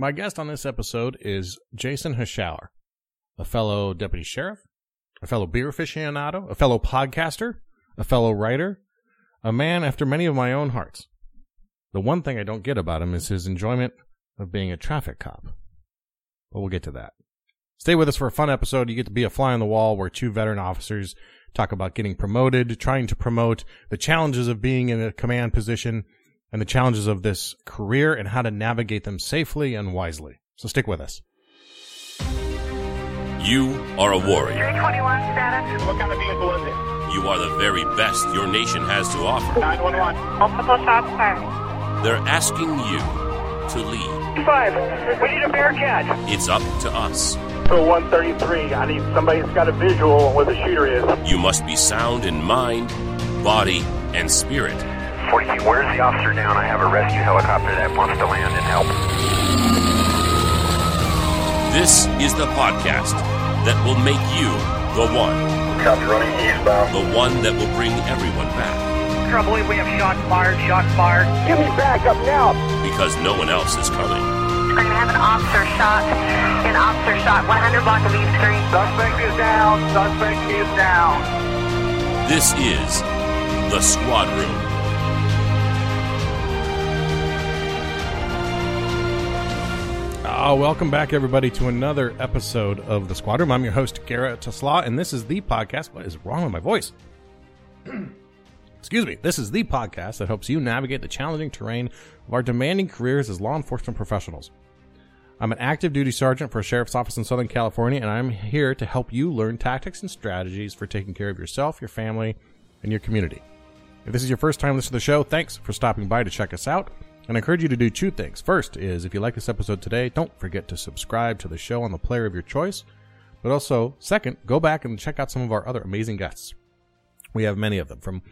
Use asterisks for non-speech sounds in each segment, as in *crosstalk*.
My guest on this episode is Jason Hoschouer, a fellow deputy sheriff, a fellow beer aficionado, a fellow podcaster, a fellow writer, a man after many of my own hearts. The one thing I don't get about him is his enjoyment of being a traffic cop. But we'll get to that. Stay with us for a fun episode. You get to be a fly on the wall where two veteran officers talk about getting promoted, trying to promote, the challenges of being in a command position, and the challenges of this career and how to navigate them safely and wisely. So stick with us. You are a warrior. 321 status. What kind of vehicle is it? You are the very best your nation has to offer. 911. Multiple shots fired. They're asking you to lead. Five. We need a Bearcat. It's up to us. So 133. I need somebody that's got a visual on where the shooter is. You must be sound in mind, body, and spirit. 42, where's the officer down? I have a rescue helicopter that wants to land and help. This is the podcast that will make you the one. Copy running eastbound. The one that will bring everyone back. I believe we have shots fired, shots fired. Give me back up now. Because no one else is coming. I'm gonna have an officer shot. An officer shot. 100 block of East Street. Suspect is down. Suspect is down. This is the Squad Room. Uh, welcome back, everybody, to another episode of The Squad Room. I'm your host, Garrett Tesla, and this is the podcast. What is wrong with my voice? *clears throat* Excuse me. This is the podcast that helps you navigate the challenging terrain of our demanding careers as law enforcement professionals. I'm an active duty sergeant for a sheriff's office in Southern California, and I'm here to help you learn tactics and strategies for taking care of yourself, your family, and your community. If this is your first time listening to the show, thanks for stopping by to check us out. And I encourage you to do two things. First is if you like this episode today, don't forget to subscribe to the show on the player of your choice. But also, second, go back and check out some of our other amazing guests. We have many of them from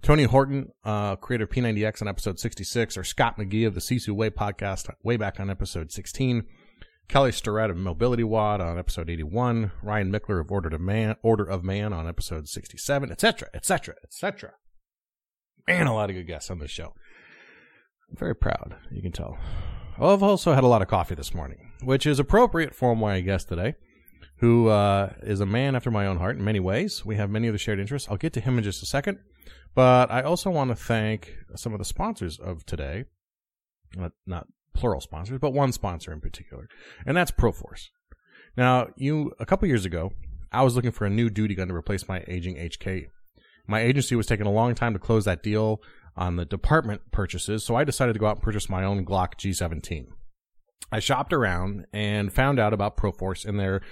Tony Horton, uh, creator of P90X on episode 66, or Scott McGee of the Sisu Way podcast way back on episode 16. Kelly Starrett of MobilityWOD on episode 81, Ryan Michler of Order, Man, Order of Man on episode 67, etc., etc., etc. Man, a lot of good guests on this show. I'm very proud, you can tell. I've also had a lot of coffee this morning, which is appropriate for my guest today, who uh, is a man after my own heart in many ways. We have many of the shared interests. I'll get to him in just a second. But I also want to thank some of the sponsors of today. Not, not plural sponsors, but one sponsor in particular, and that's Proforce. Now, you a couple years ago, I was looking for a new duty gun to replace my aging HK. My agency was taking a long time to close that deal on the department purchases, so I decided to go out and purchase my own Glock G17. I shopped around and found out about Proforce and their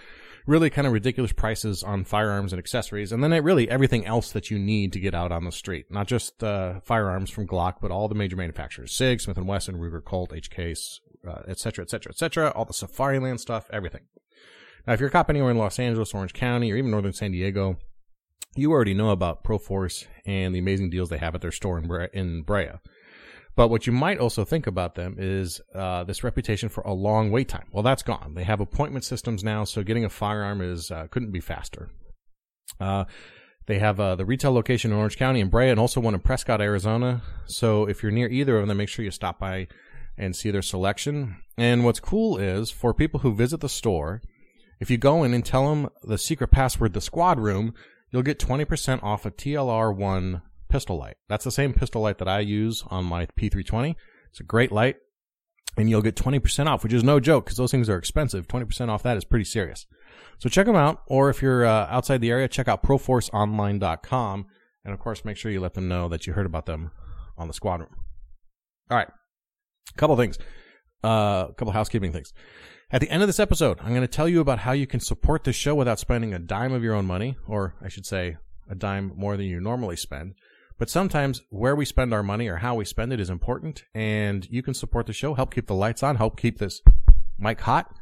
really kind of ridiculous prices on firearms and accessories, and then it really everything else that you need to get out on the street. Not just uh, firearms from Glock, but all the major manufacturers: Sig, Smith and Wesson, Ruger, Colt, HK, etc., etc. et cetera, et cetera. All the Safariland stuff, everything. Now, if you're a cop anywhere in Los Angeles, Orange County, or even northern San Diego, you already know about Proforce and the amazing deals they have at their store in, Bre- in Brea. But what you might also think about them is uh, this reputation for a long wait time. Well, that's gone. They have appointment systems now, so getting a firearm is uh, couldn't be faster. Uh, they have uh, the retail location in Orange County and Brea, and also one in Prescott, Arizona. So if you're near either of them, make sure you stop by and see their selection. And what's cool is for people who visit the store, if you go in and tell them the secret password, the squad room, you'll get 20% off a TLR1 pistol light. That's the same pistol light that I use on my P320. It's a great light, and you'll get 20% off, which is no joke because those things are expensive. 20% off that is pretty serious. So check them out, or if you're uh, outside the area, check out ProForceOnline.com, and of course, make sure you let them know that you heard about them on the squad room. All right, a couple things, uh, a couple housekeeping things. At the end of this episode, I'm going to tell you about how you can support the show without spending a dime of your own money, or I should say, a dime more than you normally spend. But sometimes where we spend our money or how we spend it is important, and you can support the show, help keep the lights on, help keep this mic hot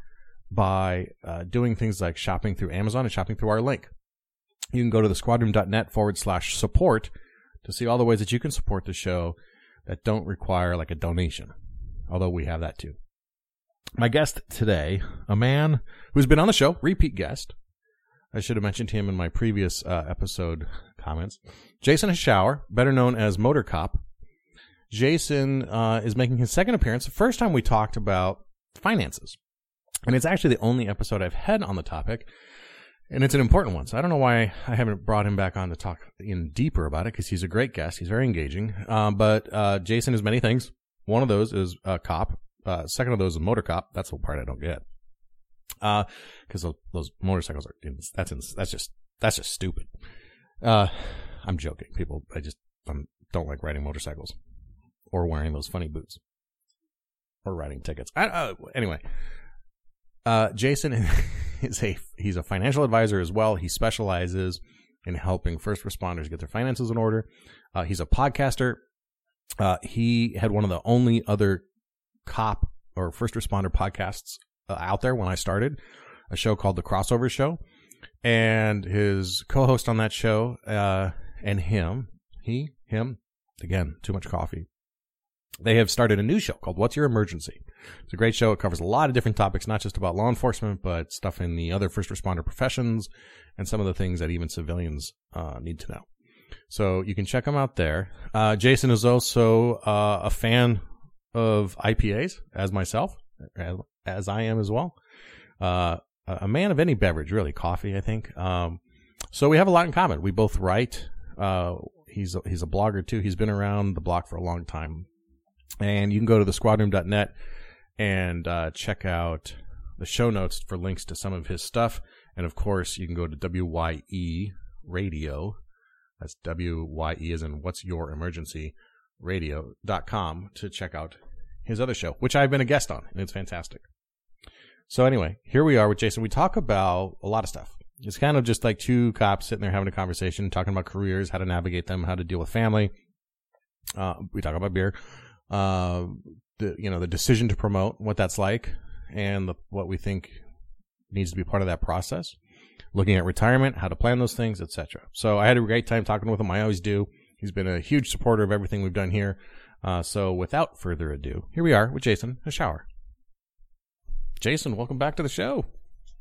by uh, doing things like shopping through Amazon and shopping through our link. You can go to the squadroom.net forward slash support to see all the ways that you can support the show that don't require like a donation, although we have that too. My guest today, a man who's been on the show, repeat guest. I should have mentioned him in my previous uh, episode comments. Jason Hoschouer, better known as Motor Cop. Jason uh, is making his second appearance. The first time we talked about finances. And it's actually the only episode I've had on the topic. And it's an important one. So I don't know why I haven't brought him back on to talk in deeper about it because he's a great guest. He's very engaging. Um, but uh, Jason is many things. One of those is a cop. Uh, second of those is motor cop. That's the part I don't get. Because those, those motorcycles are that's that's just that's just stupid. Uh, I'm joking, people. I just um, don't like riding motorcycles or wearing those funny boots or writing tickets. I, uh, anyway, uh, Jason *laughs* is a he's a financial advisor as well. He specializes in helping first responders get their finances in order. Uh, he's a podcaster. Uh, he had one of the only other cop or first responder podcasts uh, out there when I started, a show called The Crossover Show, and his co-host on that show uh, and him, he, him, again, too much coffee. They have started a new show called What's Your Emergency? It's a great show. It covers a lot of different topics, not just about law enforcement, but stuff in the other first responder professions and some of the things that even civilians uh, need to know. So you can check them out there. Uh, Jason is also uh, a fan of IPAs, as myself, as, as I am as well. Uh, a man of any beverage, really, coffee, I think. Um, so we have a lot in common. We both write. Uh, he's a, he's a blogger too. He's been around the block for a long time, and you can go to the squadroom.net and uh, check out the show notes for links to some of his stuff. And of course, you can go to WYE Radio. That's W Y E as in what's your emergency radio.com to check out his other show, which I've been a guest on, and it's fantastic. So anyway, here we are with Jason. We talk about a lot of stuff. It's kind of just like two cops sitting there having a conversation, talking about careers, how to navigate them, how to deal with family. Uh, we talk about beer, uh, the you know the decision to promote, what that's like, and the, what we think needs to be part of that process. Looking at retirement, how to plan those things, etc. So I had a great time talking with him. I always do. He's been a huge supporter of everything we've done here. Uh, so without further ado, here we are with Jason Hoschouer. Jason, welcome back to the show.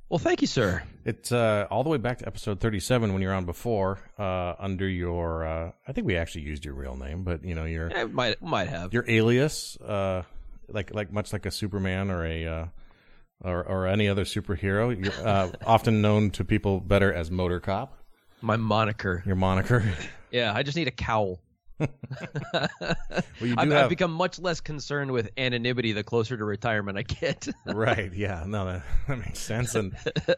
Well, thank you, sir. It's uh, all the way back to episode 37 when you were on before, uh, under your, uh, I think we actually used your real name, but you know, your, Yeah, might might have. your alias, uh, like, like much like a Superman or a, uh, or, or any other superhero. You're uh, *laughs* often known to people better as Motor Cop, My moniker. your moniker. *laughs* Yeah, I just need a cowl. *laughs* Well, you do I've, I've become much less concerned with anonymity the closer to retirement I get. *laughs* right. Yeah. No, that, *laughs* that makes sense. And,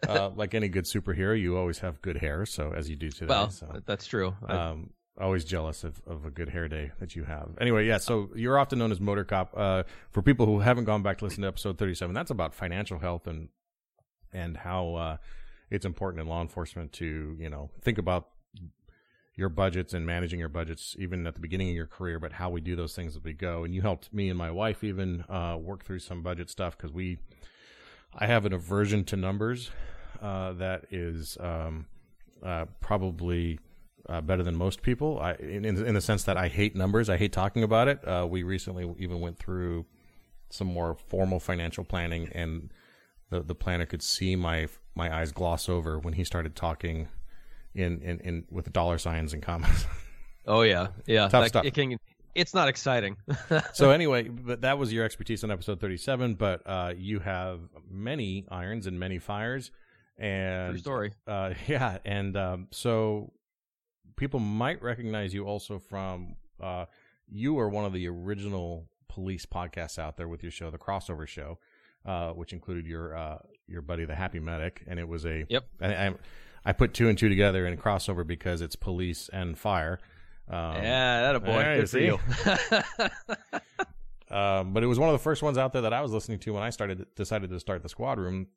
uh, like any good superhero, you always have good hair. So as you do today. well, so. that's true. I- um, always jealous of, of a good hair day that you have. Anyway, yeah, so you're often known as Motor Cop. Uh, for people who haven't gone back to listen to episode 37, that's about financial health and and how uh, it's important in law enforcement to you know think about your budgets and managing your budgets even at the beginning of your career, but how we do those things as we go. And you helped me and my wife even uh, work through some budget stuff because we, I have an aversion to numbers uh, that is um, uh, probably uh, better than most people. I, in, in the sense that I hate numbers. I hate talking about it. Uh, we recently even went through some more formal financial planning, and the the planner could see my my eyes gloss over when he started talking in in, in with dollar signs and commas. *laughs* oh yeah, yeah. Tough that- stuff. It can, it's not exciting. *laughs* so anyway, but that was your expertise on episode 37. But uh, you have many irons and many fires, and True story. Uh, *laughs* yeah, and um, so people might recognize you also from uh, you are one of the original police podcasts out there with your show, the Crossover Show, uh, which included your uh, your buddy, the Happy Medic, and it was a Yep. I, I, I put two and two together in crossover because it's police and fire. Um, yeah, that a boy. yeah, Good for you. *laughs* *laughs* um, but it was one of the first ones out there that I was listening to when I started decided to start the squad room.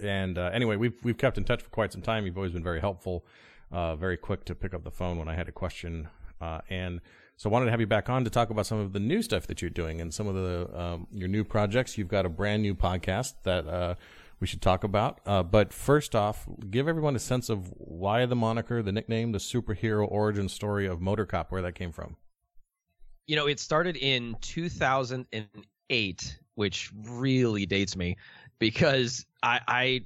And uh, anyway, we've we've kept in touch for quite some time. You've always been very helpful, uh, very quick to pick up the phone when I had a question, uh, and so I wanted to have you back on to talk about some of the new stuff that you're doing and some of the um, your new projects. You've got a brand new podcast that uh, we should talk about. Uh, but first off, give everyone a sense of why the moniker, the nickname, the superhero origin story of Motor Cop, where that came from. you know, it started in 2008, which really dates me because I, I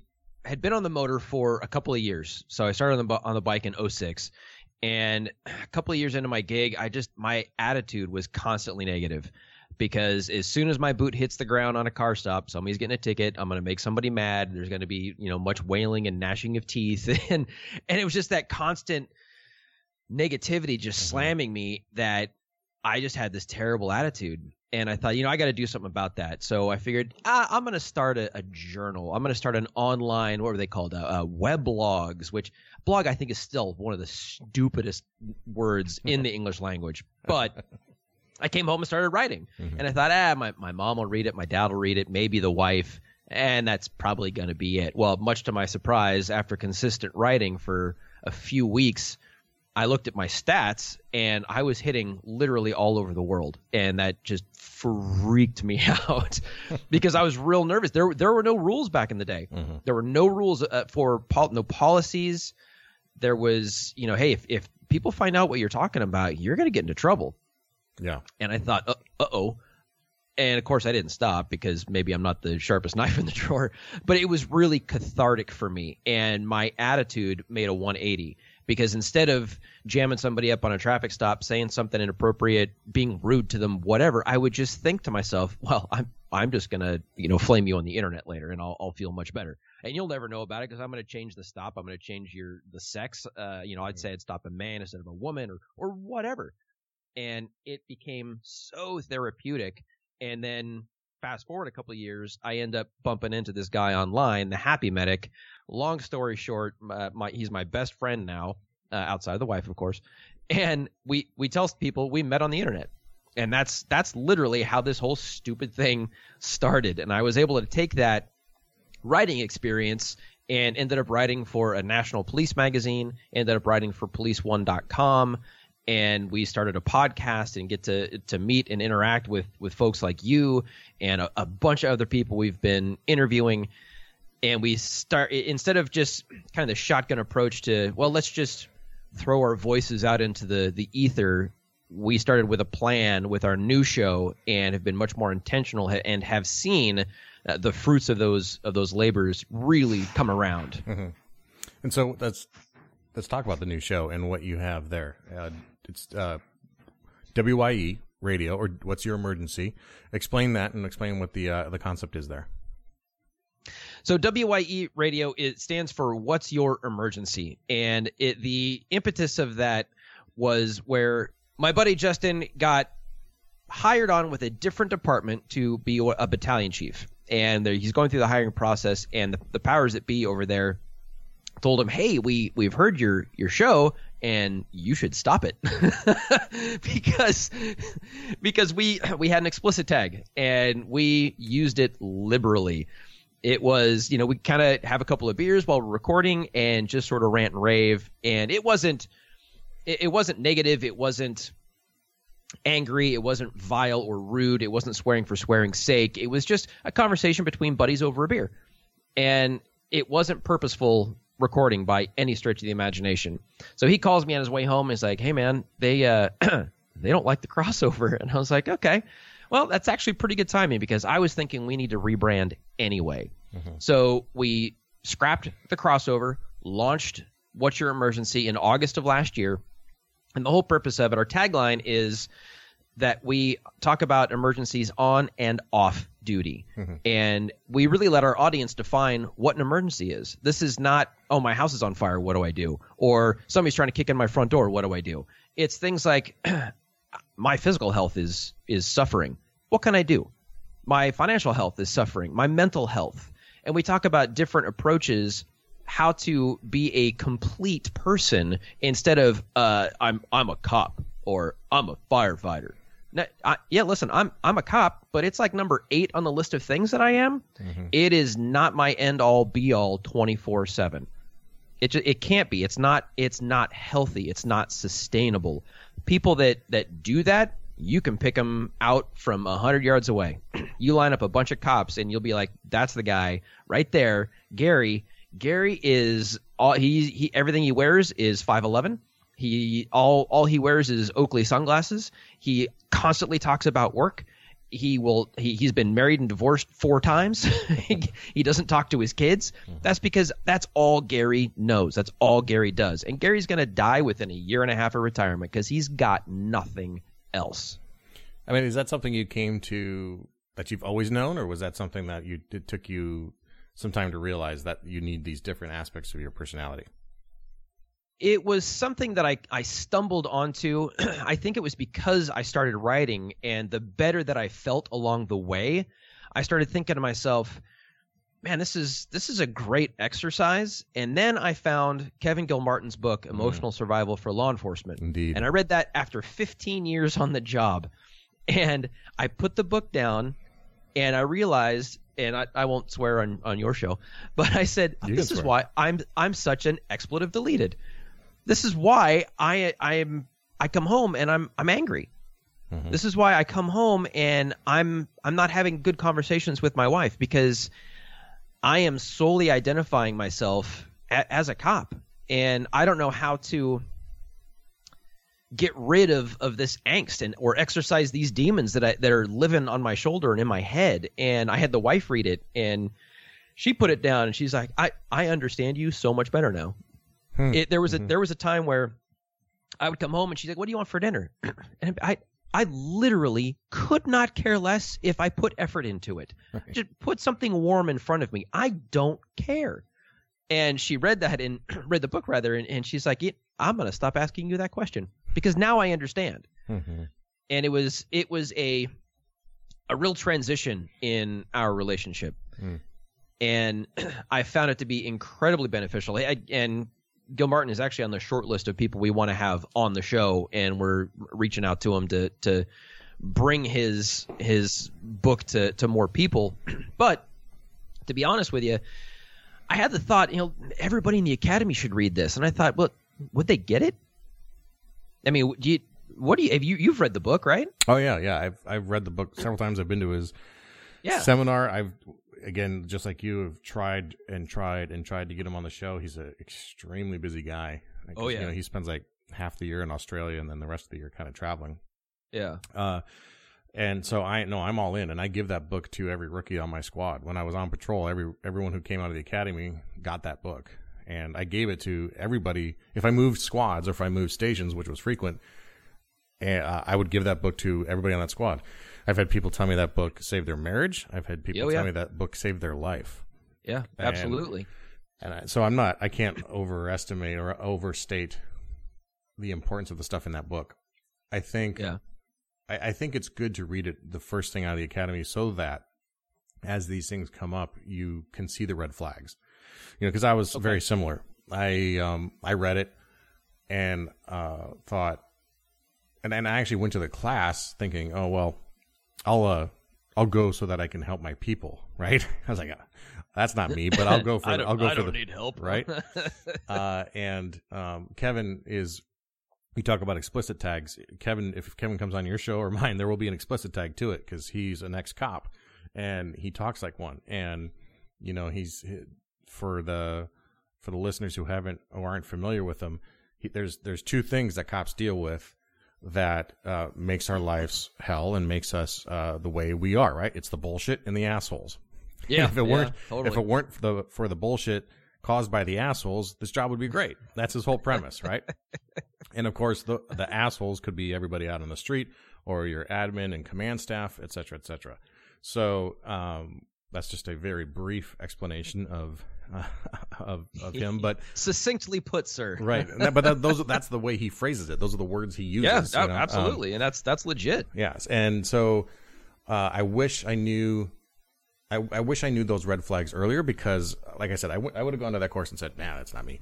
had been on the motor for a couple of years. So I started on the, on the bike in 06. And a couple of years into my gig, I just, my attitude was constantly negative because as soon as my boot hits the ground on a car stop, somebody's getting a ticket. I'm going to make somebody mad. There's going to be, you know, much wailing and gnashing of teeth. *laughs* And, and it was just that constant negativity just Mhm. slamming me that I just had this terrible attitude. And I thought, you know, I got to do something about that. So I figured, ah, I'm going to start a, a journal. I'm going to start an online, what were they called? Uh, uh, web blogs, which blog I think is still one of the stupidest words in the *laughs* English language. But *laughs* I came home and started writing. Mhm. And I thought, ah, my, my mom will read it, my dad will read it, maybe the wife, and that's probably going to be it. Well, much to my surprise, after consistent writing for a few weeks, I looked at my stats and I was hitting literally all over the world, and that just freaked me *laughs* out because I was real nervous. There, there were no rules back in the day. Mhm. There were no rules uh, for pol- no policies. There was, you know, hey, if, if people find out what you're talking about, you're going to get into trouble. Yeah. And I thought, uh oh. And of course, I didn't stop because maybe I'm not the sharpest *laughs* knife in the drawer. But it was really cathartic for me, and my attitude made a 180 because instead of jamming somebody up on a traffic stop, saying something inappropriate, being rude to them, whatever, I would just think to myself, well, I'm I'm just gonna you know flame you on the internet later, and I'll I'll feel much better. And you'll never know about it because I'm gonna change the stop. I'm gonna change your the sex. Uh, you know, I'd say I'd stop a man instead of a woman or or whatever and it became so therapeutic. And then fast forward a couple of years, I end up bumping into this guy online, the Happy Medic. Long story short, uh, my, he's my best friend now, uh, outside of the wife, of course. And we we tell people we met on the internet, and that's that's literally how this whole stupid thing started. And I was able to take that writing experience and ended up writing for a national police magazine, ended up writing for police1.com and we started a podcast and get to to meet and interact with with folks like you and a, a bunch of other people we've been interviewing. And we start instead of just kind of the shotgun approach to well let's just throw our voices out into the the ether we started with a plan with our new show and have been much more intentional and have seen uh, the fruits of those of those labors really come around. And so let's let's talk about the new show and what you have there. Uh, it's uh, WYE radio, or what's your emergency? Explain that and explain what the uh, the concept is there. So WYE radio it stands for What's Your Emergency, and it the impetus of that was where my buddy Justin got hired on with a different department to be a battalion chief, and he's going through the hiring process, and the, the powers that be over there told him, "Hey, we we've heard your your show." And you should stop it. *laughs* Because because we we had an explicit tag and we used it liberally. It was you know we kind of have a couple of beers while we're recording and just sort of rant and rave and it wasn't it, it wasn't negative it wasn't angry it wasn't vile or rude it wasn't swearing for swearing's sake. It was just a conversation between buddies over a beer. And it wasn't purposeful recording by any stretch of the imagination. So he calls me on his way home. And he's like hey man they uh *clears throat* they don't like the crossover. *laughs* And i was like okay. Well, that's actually pretty good timing because I was thinking we need to rebrand anyway. So we scrapped the crossover, launched What's Your Emergency in August of last year. And the whole purpose of it, our tagline is that we talk about emergencies on and off duty. And we really let our audience define what an emergency is. This is not, oh, my house is on fire, what do I do? Or somebody's trying to kick in my front door, what do I do? It's things like *clears throat* my physical health is is suffering. What can I do? My financial health is suffering. My mental health. And we talk about different approaches how to be a complete person instead of uh, I'm I'm a cop or I'm a firefighter. Now, I, yeah, listen, I'm I'm a cop, but it's like number eight on the list of things that I am. Mm-hmm. It is not my end all be all twenty four seven. It ju- it can't be. It's not it's not healthy. It's not sustainable. People that that do that, you can pick them out from a hundred yards away. *clears throat* you line up a bunch of cops, and you'll be like, "That's the guy right there, Gary." Gary is all he, he everything he wears is five eleven. He all all he wears is Oakley sunglasses. He constantly talks about work. He will he, he's been married and divorced four times. *laughs* he, he doesn't talk to his kids. Mm-hmm. That's because that's all Gary knows. That's all Gary does. And Gary's going to die within a year and a half of retirement because he's got nothing else. I mean, is that something you came to that you've always known, or was that something that you it took you some time to realize that you need these different aspects of your personality? It was something that I, I stumbled onto. *clears throat* I think it was because I started writing, and the better that I felt along the way, I started thinking to myself, man, this is this is a great exercise. And then I found Kevin Gilmartin's book, mm-hmm. Emotional Survival for Law Enforcement. Indeed. And I read that after 15 years on the job. And I put the book down and I realized and I, I won't swear on, on your show, but I said You this is why I'm I'm such an expletive deleted. This is why I I am I come home and I'm I'm angry. Mm-hmm. This is why I come home and I'm I'm not having good conversations with my wife because I am solely identifying myself a, as a cop and I don't know how to get rid of of this angst and or exercise these demons that I that are living on my shoulder and in my head and I had the wife read it and she put it down and she's like I I understand you so much better now. It, there was a there was a time where I would come home and she's like, "What do you want for dinner?" *clears throat* And I I literally could not care less if I put effort into it. Just put something warm in front of me. I don't care. And she read that and *clears throat* read the book rather, and, and she's like, "I'm gonna stop asking you that question because now I understand." Mm-hmm. And it was it was a a real transition in our relationship, Hmm. and *clears throat* I found it to be incredibly beneficial. I, and Gilmartin is actually on the short list of people we want to have on the show, and we're reaching out to him to to bring his his book to to more people. *clears throat* But to be honest with you, I had the thought, you know, everybody in the academy should read this, and I thought, well, would they get it? I mean, do you? What do you? Have you? You've read the book, right? Oh yeah, yeah. I've I've read the book several times. I've been to his Yeah. seminar. I've again, just like you, have tried and tried and tried to get him on the show. He's an extremely busy guy. Like, Oh, yeah. You know, he spends like half the year in Australia and then the rest of the year kind of traveling. Yeah. Uh, and so I no, I'm all in, and I give that book to every rookie on my squad. When I was on patrol, every everyone who came out of the academy got that book, and I gave it to everybody. If I moved squads or if I moved stations, which was frequent, and uh, I would give that book to everybody on that squad. I've had people tell me that book saved their marriage. I've had people Oh, tell me that book saved their life. Yeah. Absolutely. And I, so I'm not, I can't overestimate or overstate the importance of the stuff in that book. I think, Yeah. I, I think it's good to read it the first thing out of the academy so that as these things come up, you can see the red flags. You know, because I was very similar. I um I read it and uh thought, and and I actually went to the class thinking, oh well, I'll uh I'll go so that I can help my people, *laughs* right? I was like, uh, that's not me, but I'll go *laughs* for I the, I'll go I for don't the need help. right? *laughs* uh, and um, Kevin is. We talk about explicit tags. Kevin, if Kevin comes on your show or mine, there will be an explicit tag to it because he's an ex cop and he talks like one. And you know, he's for the for the listeners who haven't or aren't familiar with him. He, there's there's two things that cops deal with that uh, makes our lives hell and makes us uh, the way we are. Right? It's the bullshit and the assholes. *laughs* Yeah. if it weren't totally. if it weren't for the for the bullshit caused by the assholes, this job would be great. That's his whole premise, right? *laughs* and of course, the the assholes could be everybody out on the street or your admin and command staff, et cetera, et cetera. So um, that's just a very brief explanation of *laughs* of of him, but Succinctly put, sir. right. That- but that, those that's the way he phrases it. Those are the words he uses. Yeah, you know? Um, absolutely, and that's that's legit. Yes, and so uh, I wish I knew. I, I wish I knew those red flags earlier because, like I said, I would have gone to that course and said, "Nah, that's not me."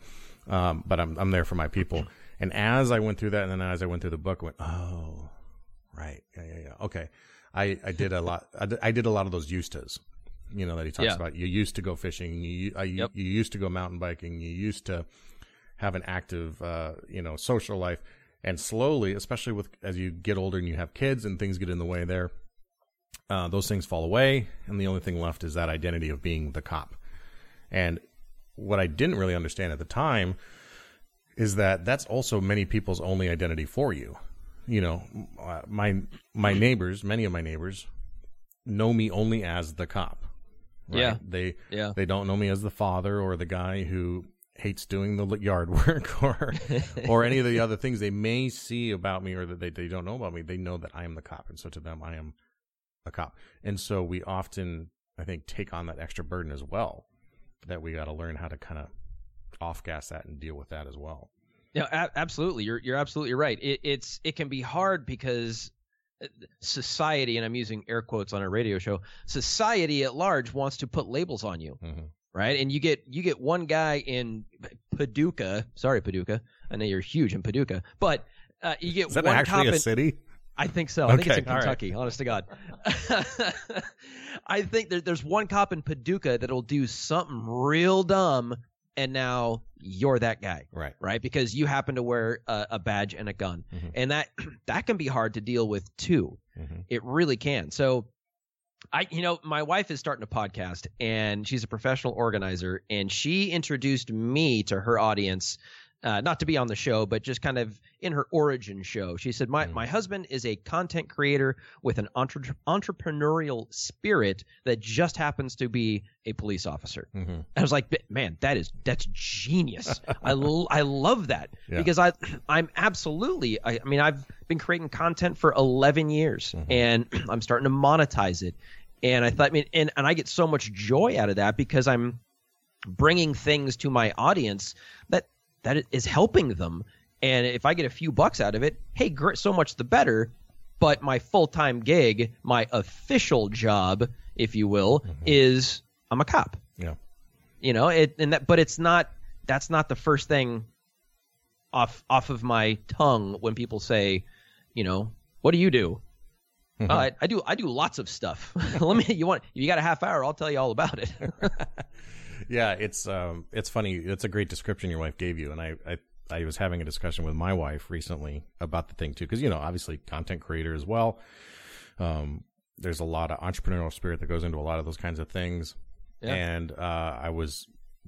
Um, but I'm I'm there for my people. And as I went through that, and then as I went through the book, I went, "Oh, right, yeah, yeah, yeah, okay." I, I did a lot. I did, I did a lot of those tos. You know that he talks Yeah. about. You used to go fishing. You uh, you, Yep. you used to go mountain biking. You used to have an active, uh, you know, social life. And slowly, especially with as you get older and you have kids and things get in the way there, uh, those things fall away, and the only thing left is that identity of being the cop. And what I didn't really understand at the time is that that's also many people's only identity for you. You know, uh, my my neighbors, many of my neighbors, know me only as the cop. Right? Yeah. they Yeah. they don't know me as the father or the guy who hates doing the yard *laughs* work or or any of the other things they may see about me or that they, they don't know about me, they know that I am the cop. And so to them, I am a cop. And so we often, I think, take on that extra burden as well that we got to learn how to kind of off gas that and deal with that as well. Yeah, a- absolutely. You're you're absolutely right. It, it's it can be hard because society, and I'm using air quotes on a radio show, society at large wants to put labels on you, Mhm. right? And you get you get one guy in Paducah. Sorry, Paducah. I know you're huge in Paducah, but uh, you get Is that one actually cop a in, city? I think so. I think it's Okay, in all right. Kentucky. Honest to God, *laughs* I think there, there's one cop in Paducah that'll do something real dumb, and now you're that guy Right. right? Because you happen to wear a, a badge and a gun, Mhm. and that *clears throat* that can be hard to deal with too. Mhm. It really can. So, I, you know, my wife is starting a podcast, and she's a professional organizer, and she introduced me to her audience. Uh, not to be on the show, but just kind of in her origin show. She said, "My Mhm. my husband is a content creator with an entre- entrepreneurial spirit that just happens to be a police officer." Mhm. I was like, man, that is that's genius. I *laughs* l- I love that Yeah. because I I'm absolutely I, I mean I've been creating content for 11 years Mhm. and *clears throat* I'm starting to monetize it. And I thought, I mean, and and I get so much joy out of that because I'm bringing things to my audience that that is helping them. And if I get a few bucks out of it, hey, great, so much the better. But my full time gig, my official job, if you will, is I'm a cop Yeah. you know it and that but it's not that's not the first thing off off of my tongue when people say you know what do you do Mhm. "Oh, I, I do i do lots of stuff *laughs* let me you want you got a half hour i'll tell you all about it *laughs* Yeah, it's um, it's funny. It's a great description your wife gave you, and I, I, I was having a discussion with my wife recently about the thing too, because you know, obviously, content creator as well. Um, there's a lot of entrepreneurial spirit that goes into a lot of those kinds of things, Yeah. and uh, I was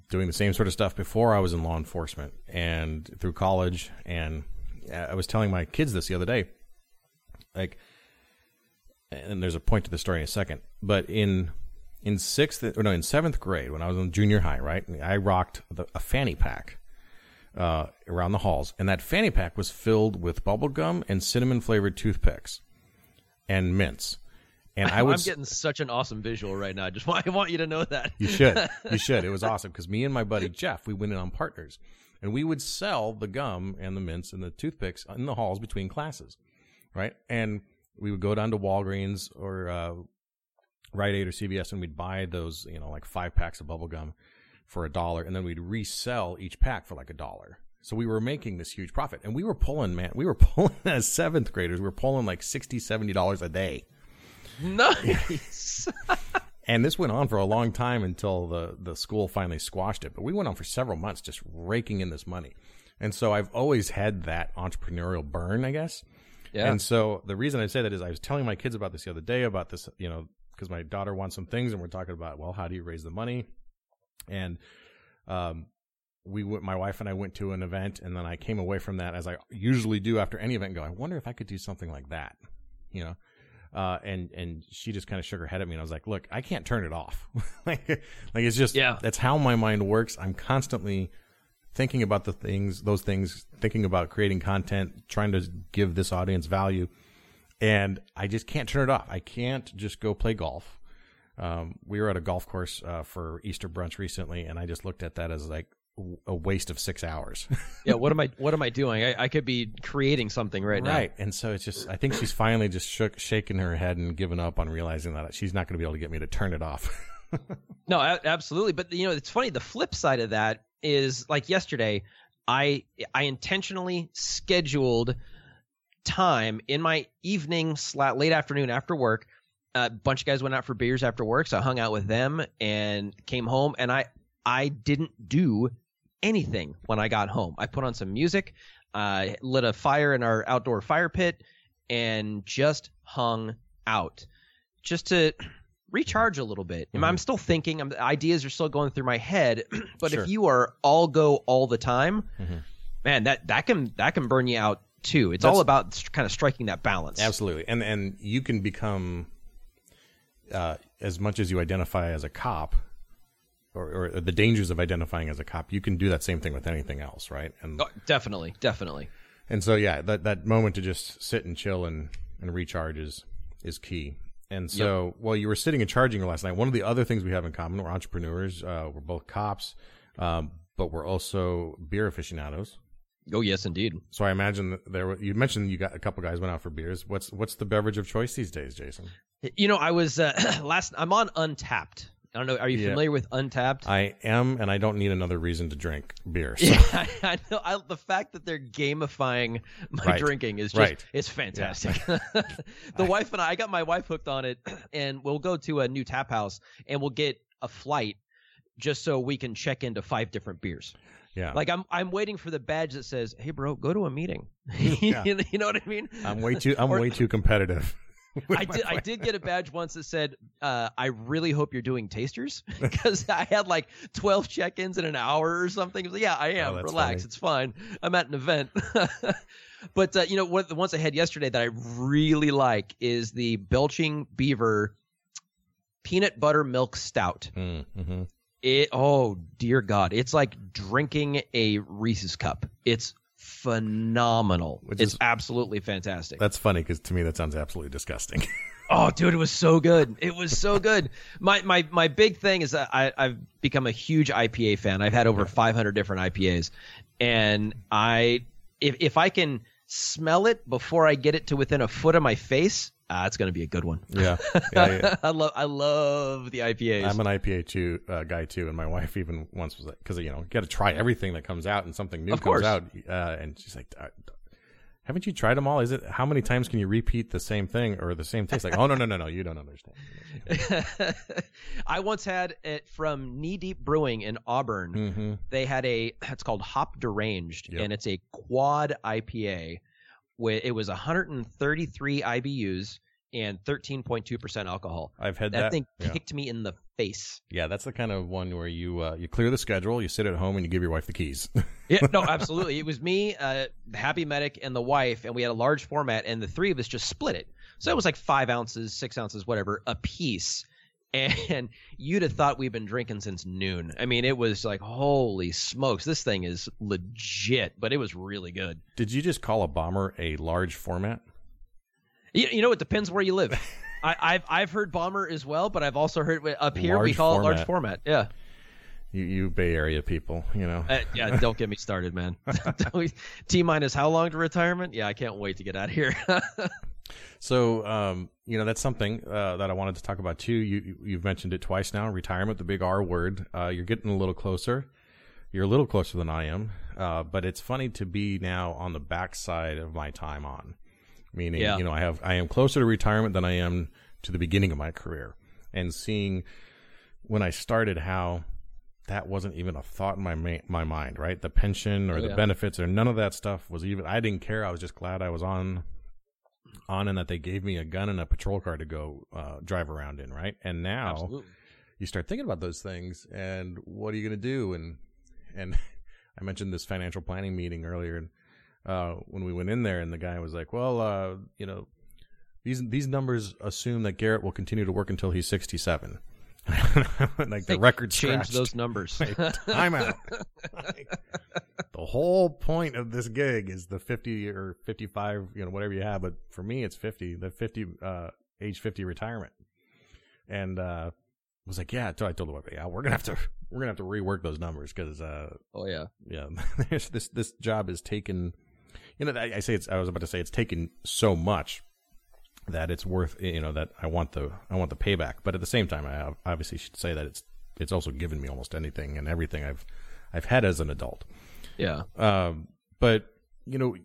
doing the same sort of stuff before I was in law enforcement and through college, and uh, I was telling my kids this the other day, like, and there's a point to the story in a second, but in in sixth or no in seventh grade when I was in junior high, right? I rocked the, a fanny pack uh, around the halls, and that fanny pack was filled with bubble gum and cinnamon flavored toothpicks and mints. And I *laughs* i'm getting such an awesome visual right now I *laughs* just want, i want you to know that you should. *laughs* You should. It was awesome because me and my buddy Jeff, we went in on partners, and we would sell the gum and the mints and the toothpicks in the halls between classes, right? And we would go down to Walgreens or uh, Rite Aid or CVS, and we'd buy those, you know, like five packs of bubble gum for a dollar, and then we'd resell each pack for like a dollar. So we were making this huge profit, and we were pulling, man, we were *laughs* pulling as seventh graders, we were pulling like 60 dollars a day. nice *laughs* And this went on for a long time until the, the school finally squashed it. But we went on for several months just raking in this money. And so I've always had that entrepreneurial burn, I guess. yeah And so the reason I say that is I was telling my kids about this the other day about this, you know, because my daughter wants some things and we're talking about, well, how do you raise the money? And, um, we went, my wife and I went to an event and then I came away from that as I usually do after any event and go, I wonder if I could do something like that, you know? Uh, and, and she just kind of shook her head at me and I was like, look, I can't turn it off. *laughs* like, like it's just, Yeah. that's how my mind works. I'm constantly thinking about the things, those things, thinking about creating content, trying to give this audience value. And I just can't turn it off. I can't just go play golf. Um, we were at a golf course uh, for Easter brunch recently, and I just looked at that as like a waste of six hours. yeah what am i *laughs* what am i doing i, I could be creating something right, now right. And so it's just, I think she's finally just shook, shaking her head and given up on realizing that she's not going to be able to get me to turn it off. *laughs* No, absolutely. But you know, it's funny. The flip side of that is like yesterday, I I intentionally scheduled time in my evening, slat late afternoon after work. A bunch of guys went out for beers after work, so I hung out with them and came home. And I I didn't do anything when I got home. I put on some music, uh, lit a fire in our outdoor fire pit, and just hung out, just to recharge a little bit. I'm still thinking. I'm, ideas are still going through my head. *clears throat* but Sure. if you are all go all the time, Mhm. man, that that can that can burn you out too. It's That's- all about kind of striking that balance. Absolutely, and and you can become uh, as much as you identify as a cop. or, or the dangers of identifying as a cop, you can do that same thing with anything else, right? And Oh, definitely, definitely. and so yeah, that that moment to just sit and chill and and recharge is is key. And so while you were sitting and charging last night, one of the other things we have in common, we're entrepreneurs, uh, we're both cops, um, but we're also beer aficionados. Oh yes, indeed. So I imagine that there. were- You mentioned you got a couple guys went out for beers. What's what's the beverage of choice these days, Jason? You know, I was uh, *clears throat* last. I'm on Untappd. I don't know. Are you Yeah. familiar with Untappd? I am, and I don't need another reason to drink beer. So. Yeah, *laughs* I, I know. I, the fact that they're gamifying my Right. drinking is just Right. it's fantastic. *laughs* *laughs* the wife and I, I got my wife hooked on it, *clears throat* and we'll go to a new tap house and we'll get a flight just so we can check into five different beers. Yeah, Like I'm I'm waiting for the badge that says, "Hey, bro, go to a meeting." *laughs* Yeah. you, know, what I mean? I'm way too. I'm Or- way too competitive. *laughs* I did. I did get a badge once that said, uh, "I really hope you're doing tasters," *laughs* because I had like 12 check-ins in an hour or something. Like, yeah, I am. Oh, Relax, funny. it's fine. I'm at an event. but uh, you know, what the ones I had yesterday that I really like is the Belching Beaver peanut butter milk stout. Mm, hmm It. Oh dear God, it's like drinking a Reese's cup. It's phenomenal. Which it's is- absolutely fantastic. That's funny because to me that sounds absolutely disgusting. *laughs* Oh, dude, it was so good. It was so good. My my my big thing is that I I've become a huge IPA fan. I've had over 500 different IPAs, and I if if I can smell it before I get it to within a foot of my face, ah, it's gonna be a good one. yeah, *laughs* yeah, yeah. I love I love the IPAs. I'm an IPA too uh, guy too, and my wife even once was like, because you know, you got to try everything that comes out, and something new Of comes course. out, uh, and she's like, "Uh, "Haven't you tried them all? Is it how many times can you repeat the same thing or the same taste?" Like, "Oh no, no, no, no, you don't understand." *laughs* I once had it from Knee Deep Brewing in Auburn. hmm they had a it's called hop deranged Yep. and it's a quad ipa it was 133 ibus and 13.2% alcohol I've had that, that. thing yeah. kicked me in the face yeah, that's the kind of one where you uh, you clear the schedule, you sit at home, and you give your wife the keys. *laughs* yeah no absolutely it was me uh, the happy medic and the wife and we had a large format and the three of us just split it so it was like five ounces six ounces whatever a piece and you'd have thought we've been drinking since noon. I mean, it was like, holy smokes, this thing is legit, but it was really good. Did you just call a bomber a large format? You, you know, it depends where you live. *laughs* I, I've I've heard bomber as well, but I've also heard up here we Large call it large format. Yeah, You, you Bay Area people, you know. Uh, yeah. *laughs* Don't get me started, man. *laughs* T minus how long to retirement? Yeah, I can't wait to get out of here. So, um, you know, that's something uh, that I wanted to talk about too. You, you've mentioned it twice now. Retirement, the big R word. Uh, you're getting a little closer. You're a little closer than I am. Uh, but it's funny to be now on the backside of my time on. Meaning, Yeah. you know, I have I am closer to retirement than I am to the beginning of my career, and seeing when I started how that wasn't even a thought in my ma- my mind. Right, the pension or Oh, the yeah. benefits or none of that stuff was even. I didn't care. I was just glad I was on on and that they gave me a gun and a patrol car to go uh, drive around in, right? And now Absolutely. you start thinking about those things and what are you going to do? And and *laughs* I mentioned this financial planning meeting earlier, and uh, when we went in there, and the guy was like, "Well, uh, you know, these these numbers assume that Garrett will continue to work until he's 67." *laughs* like the record change those numbers. *laughs* Time out. Like, the whole point of this gig is the 50 or 55, you know, whatever you have. But for me, it's 50, the 50, uh, age 50 retirement. And, uh, I was like, yeah, I told I told the wife, yeah, we're going to have to, we're to have to rework those numbers because, uh, oh yeah. yeah, *laughs* this, this job is taken, you know, I, I say it's, I was about to say it's taken so much that it's worth, you know, that I want the, I want the payback. But at the same time, I obviously should say that it's, it's also given me almost anything and everything I've, I've had as an adult. Yeah. Um, but you know,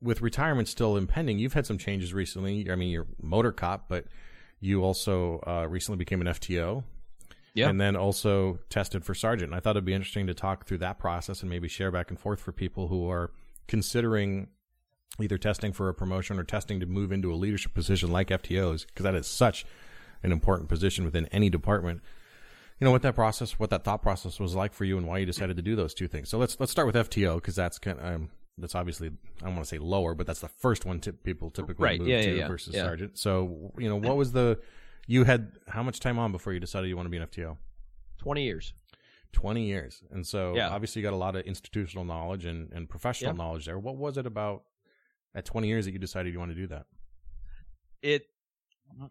with retirement still impending, you've had some changes recently. I mean, you're motor cop, but you also uh, recently became an FTO. Yeah. And then also tested for sergeant. And I thought it'd be interesting to talk through that process and maybe share back and forth for people who are considering either testing for a promotion or testing to move into a leadership position like FTOs, because that is such an important position within any department you know what that process, what that thought process was like for you, and why you decided to do those two things. So let's let's start with FTO because that's kind of, um, that's obviously I don't want to say lower, but that's the first one tip people typically Right. move Yeah, to yeah. versus Yeah. sergeant. So you know what was the you had how much time on before you decided you want to be an FTO? Twenty years. 20 years. And so Yeah. obviously you got a lot of institutional knowledge and, and professional Yeah. knowledge there. What was it about at 20 years that you decided you want to do that? it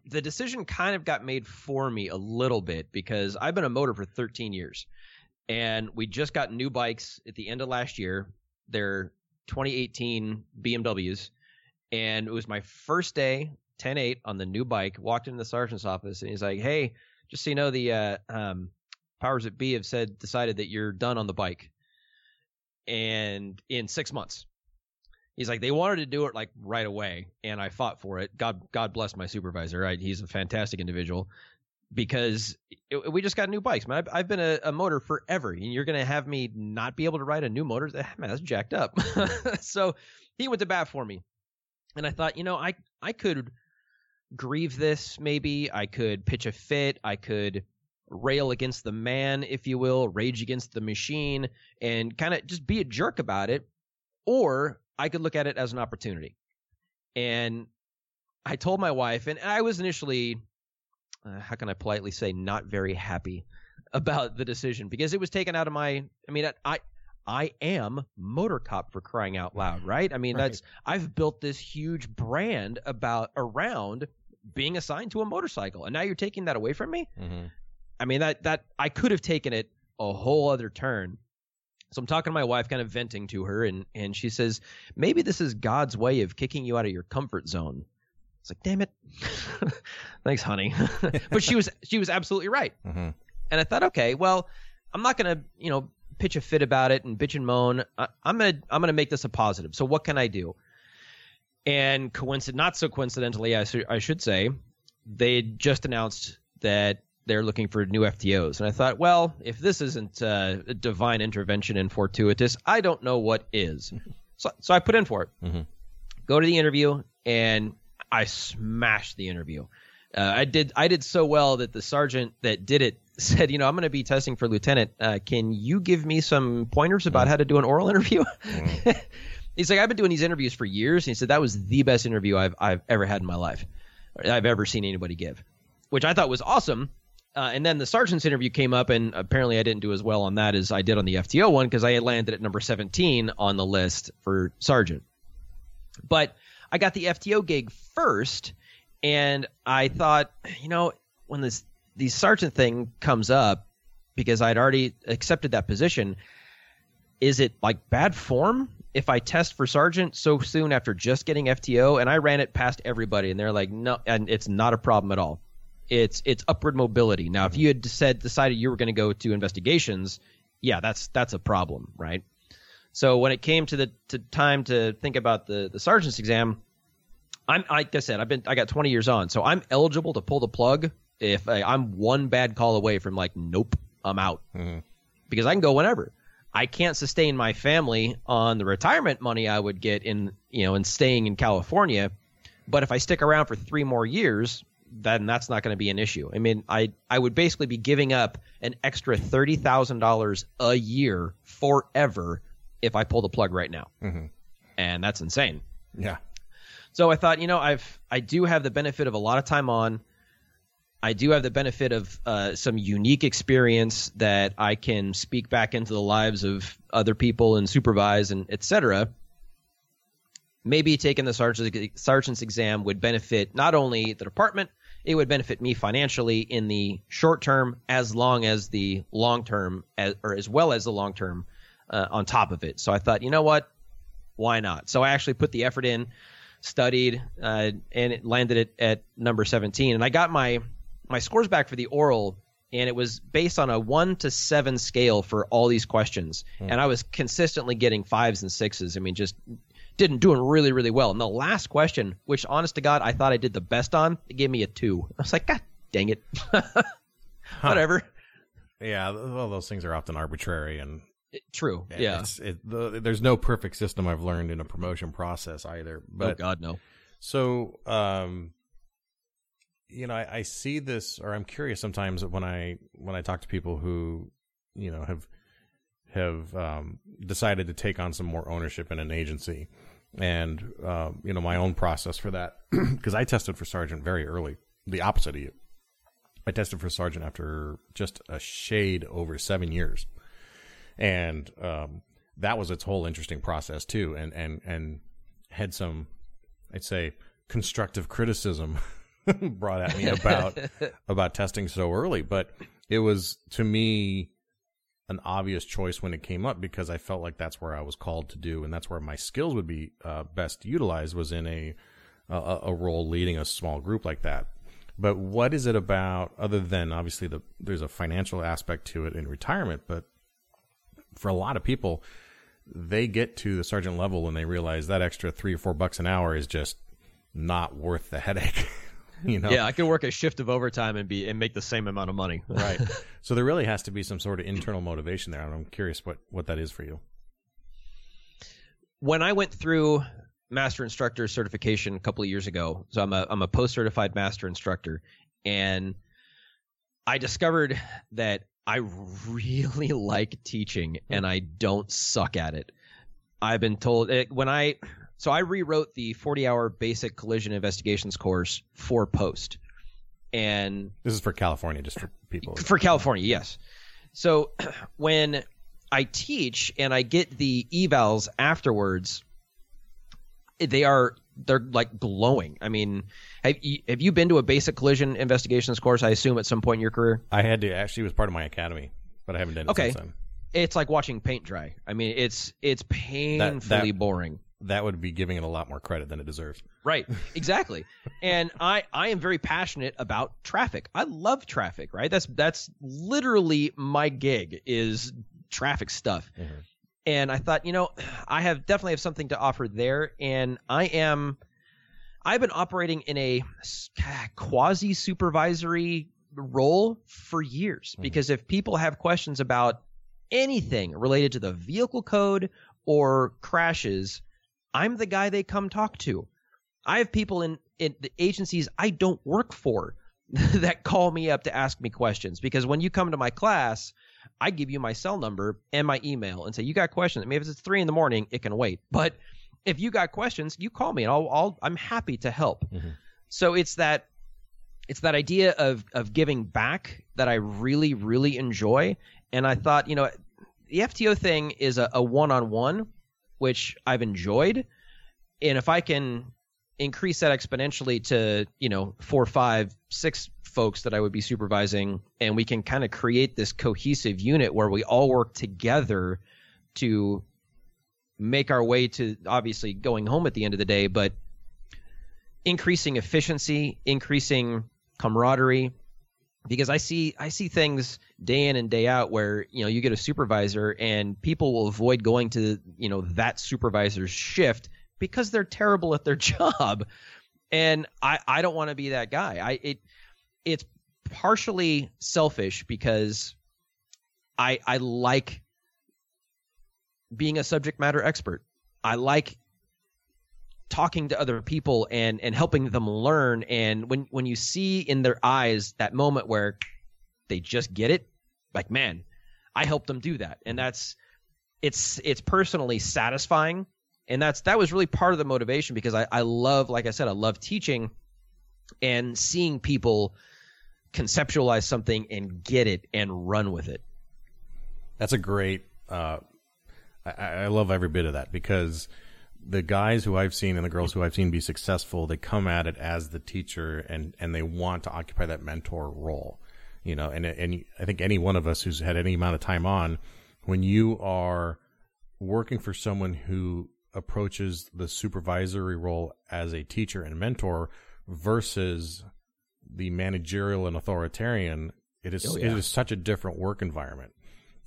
the decision kind of got made for me a little bit because I've been a motor for 13 years and we just got new bikes at the end of last year. They're 2018 BMWs and it was my first day 10-8 on the new bike walked into the sergeant's office and he's like hey just so you know the uh, um, powers that be have said decided that you're done on the bike and in six months he's like they wanted to do it like right away and i fought for it. God god bless my supervisor. Right he's a fantastic individual because it, we just got new bikes man. I've, I've been a, a motor forever and you're gonna have me not be able to ride a new motor? Ah, man that's jacked up. *laughs* So he went to bat for me and i thought you know i i could grieve this maybe. I could pitch a fit. I could rail against the man if you will rage against the machine and kind of just be a jerk about it or I could look at it as an opportunity. And I told my wife, and I was initially, uh, how can I politely say, not very happy *laughs* about the decision because it was taken out of my. I mean, I I am motor cop for crying out loud, right? I mean, Right. that's I've built this huge brand about around being assigned to a motorcycle, and now you're taking that away from me. Mm-hmm. I mean that that I could have taken it a whole other turn. So I'm talking to my wife, kind of venting to her, and and she says, maybe this is God's way of kicking you out of your comfort zone. It's like, damn it, *laughs* thanks, honey. *laughs* but she was she was absolutely right, Mm-hmm. and I thought, okay, well, I'm not gonna you know pitch a fit about it and bitch and moan. I, I'm gonna I'm gonna make this a positive. So what can I do? And coincident, not so coincidentally, I, should- I should say, they just announced that they're looking for new FTOs. And I thought, well, if this isn't uh, a divine intervention and fortuitous, I don't know what is. *laughs* So, so I put in for it. Mhm. Go to the interview, and I smashed the interview. Uh, I did I did so well that the sergeant that did it *laughs* said, you know, I'm going to be testing for lieutenant. Uh, can you give me some pointers about how to do an oral interview? *laughs* He's like, I've been doing these interviews for years. And he said that was the best interview I've I've ever had in my life. or I've ever seen anybody give, which I thought was awesome. Uh, and then the sergeant's interview came up, and apparently I didn't do as well on that as I did on the FTO one because I had landed at number 17 on the list for sergeant. But I got the FTO gig first, and I thought, you know, when this the sergeant thing comes up, because I'd already accepted that position, is it like bad form if I test for sergeant so soon after just getting FTO? And I ran it past everybody, and they're like, no, and it's not a problem at all. It's it's upward mobility. Now, if you had said decided you were going to go to investigations, yeah, that's that's a problem, right? So when it came to the to time to think about the the sergeant's exam, I'm like I said, I've been I got 20 years on, so I'm eligible to pull the plug if I, I'm one bad call away from like, nope, I'm out Mm-hmm. because I can go whenever. I can't sustain my family on the retirement money I would get in you know in staying in California, but if I stick around for three more years, then that's not going to be an issue. I mean, I I would basically be giving up an extra thirty thousand dollars a year forever if I pull the plug right now, Mhm. and that's insane. Yeah. So I thought, you know, I've I do have the benefit of a lot of time on. I do have the benefit of uh, some unique experience that I can speak back into the lives of other people and supervise and et cetera. Maybe taking the sergeant's, sergeant's exam would benefit not only the department, it would benefit me financially in the short term as long as the long term, as, or as well as the long term uh, on top of it. So I thought, you know what? Why not? So I actually put the effort in studied uh, and it landed it at number 17 and i got my my scores back for the oral and it was based on a 1 to 7 scale for all these questions and i was consistently getting fives and sixes i mean just didn't doing really really well. And the last question which honest to god i thought i did the best on it gave me a 2 i was like god dang it. *laughs* Whatever. Yeah. Well, those things are often arbitrary and It- true yeah. It's, it, the, there's no perfect system I've learned in a promotion process either. oh But god no. So, um, you know, I, I see this, or I'm curious sometimes when I when I talk to people who, you know, have have um, decided to take on some more ownership in an agency, and um, you know, my own process for that *clears throat* because I tested for sergeant very early, the opposite of you. I tested for sergeant after just a shade over seven years, and um, that was its whole interesting process too, and and and had some, I'd say, constructive criticism *laughs* brought at me about *laughs* about testing so early, but it was to me an obvious choice when it came up because I felt like that's where I was called to do, and that's where my skills would be uh, best utilized was in a, a a role leading a small group like that. But what is it about other than obviously the there's a financial aspect to it in retirement, but for a lot of people, they get to the sergeant level and they realize that extra three or four bucks an hour is just not worth the headache. *laughs* *laughs* you know? Yeah, I could work a shift of overtime and be and make the same amount of money. *laughs* right. *laughs* So there really has to be some sort of internal motivation there. And I'm curious what, what that is for you. When I went through master instructor certification a couple of years ago, so I'm a I'm a post certified master instructor, and I discovered that I really like teaching and I don't suck at it. I've been told it, when I so I rewrote the 40 hour basic collision investigations course for post. And this is for California, just for people. For California, yes. So *clears throat* when I teach and I get the evals afterwards, they are they're like glowing. I mean, have you, have you been to a basic collision investigations course? I assume at some point in your career. I had to actually it was part of my academy, but I haven't done it okay. since then. It's like watching paint dry. I mean, it's it's painfully That- that- boring. That would be giving it a lot more credit than it deserves. Right. Exactly. and I I am very passionate about traffic. I love traffic, right? That's that's literally my gig is traffic stuff. Mm-hmm. And I thought, you know, I have definitely have something to offer there and I am I've been operating in a quasi supervisory role for years mm-hmm. because if people have questions about anything related to the vehicle code or crashes, I'm the guy they come talk to. I have people in, in the agencies I don't work for *laughs* that call me up to ask me questions because when you come to my class, I give you my cell number and my email and say, You got questions. I mean, if it's three in the morning, it can wait. But if you got questions, you call me and I'll, I'll I'm happy to help. Mm-hmm. So it's that it's that idea of of giving back that I really, really enjoy. And I thought, you know, the FTO thing is a, a one-on-one, which I've enjoyed. And if I can increase that exponentially to, you know, four, five, six folks that I would be supervising, and we can kind of create this cohesive unit where we all work together to make our way to obviously going home at the end of the day, but increasing efficiency, increasing camaraderie, because I see I see things day in and day out where you know you get a supervisor and people will avoid going to you know that supervisor's shift because they're terrible at their *laughs* job, and I I don't want to be that guy. I it it's partially selfish because I I like being a subject matter expert. I like talking to other people and and helping them learn. And when when you see in their eyes that moment where they just get it like man i helped them do that. And that's it's it's personally satisfying. And that's that was really part of the motivation because i i love like i said i love teaching and seeing people conceptualize something and get it and run with it. That's a great. Uh, I, I love every bit of that because the guys who I've seen and the girls who I've seen be successful, they come at it as the teacher and and they want to occupy that mentor role. You know, and and I think any one of us who's had any amount of time on, when you are working for someone who approaches the supervisory role as a teacher and mentor versus the managerial and authoritarian, it is Oh, yeah. it is such a different work environment.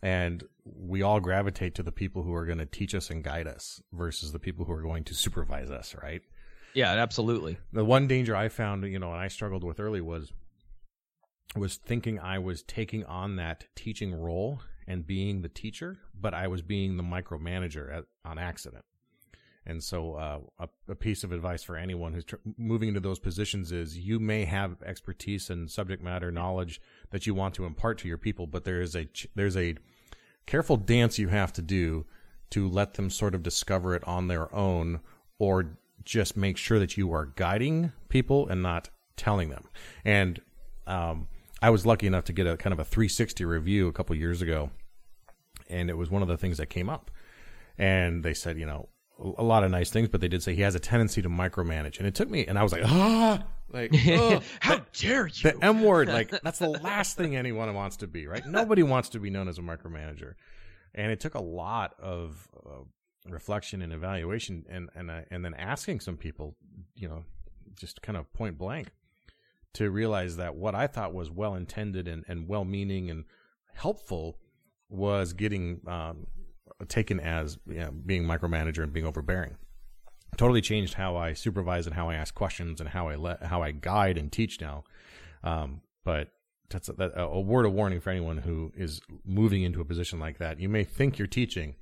And we all gravitate to the people who are going to teach us and guide us versus the people who are going to supervise us, right? yeah absolutely The one danger I found, you know, and I struggled with early was was thinking I was taking on that teaching role and being the teacher, but I was being the micromanager at, on accident. And so, uh, a, a piece of advice for anyone who's tr- moving into those positions is you may have expertise and subject matter knowledge that you want to impart to your people, but there is a ch- there's a careful dance you have to do to let them sort of discover it on their own, or just make sure that you are guiding people and not telling them. And um, I was lucky enough to get a kind of a 360 review a couple years ago, and it was one of the things that came up. And they said, you know, a lot of nice things, but they did say he has a tendency to micromanage. And it took me, and I was like, ah, like, oh, *laughs* How dare you? the M word, like that's the last thing anyone wants to be, right? Nobody wants to be known as a micromanager, and it took a lot of uh, reflection and evaluation, and and uh, and then asking some people, you know, just kind of point blank, to realize that what I thought was well intended and and well meaning and helpful was getting um, taken as you know, being micromanager and being overbearing totally changed how I supervise and how I ask questions and how I let how I guide and teach now. Um, but that's a, that, a word of warning for anyone who is moving into a position like that. You may think you're teaching,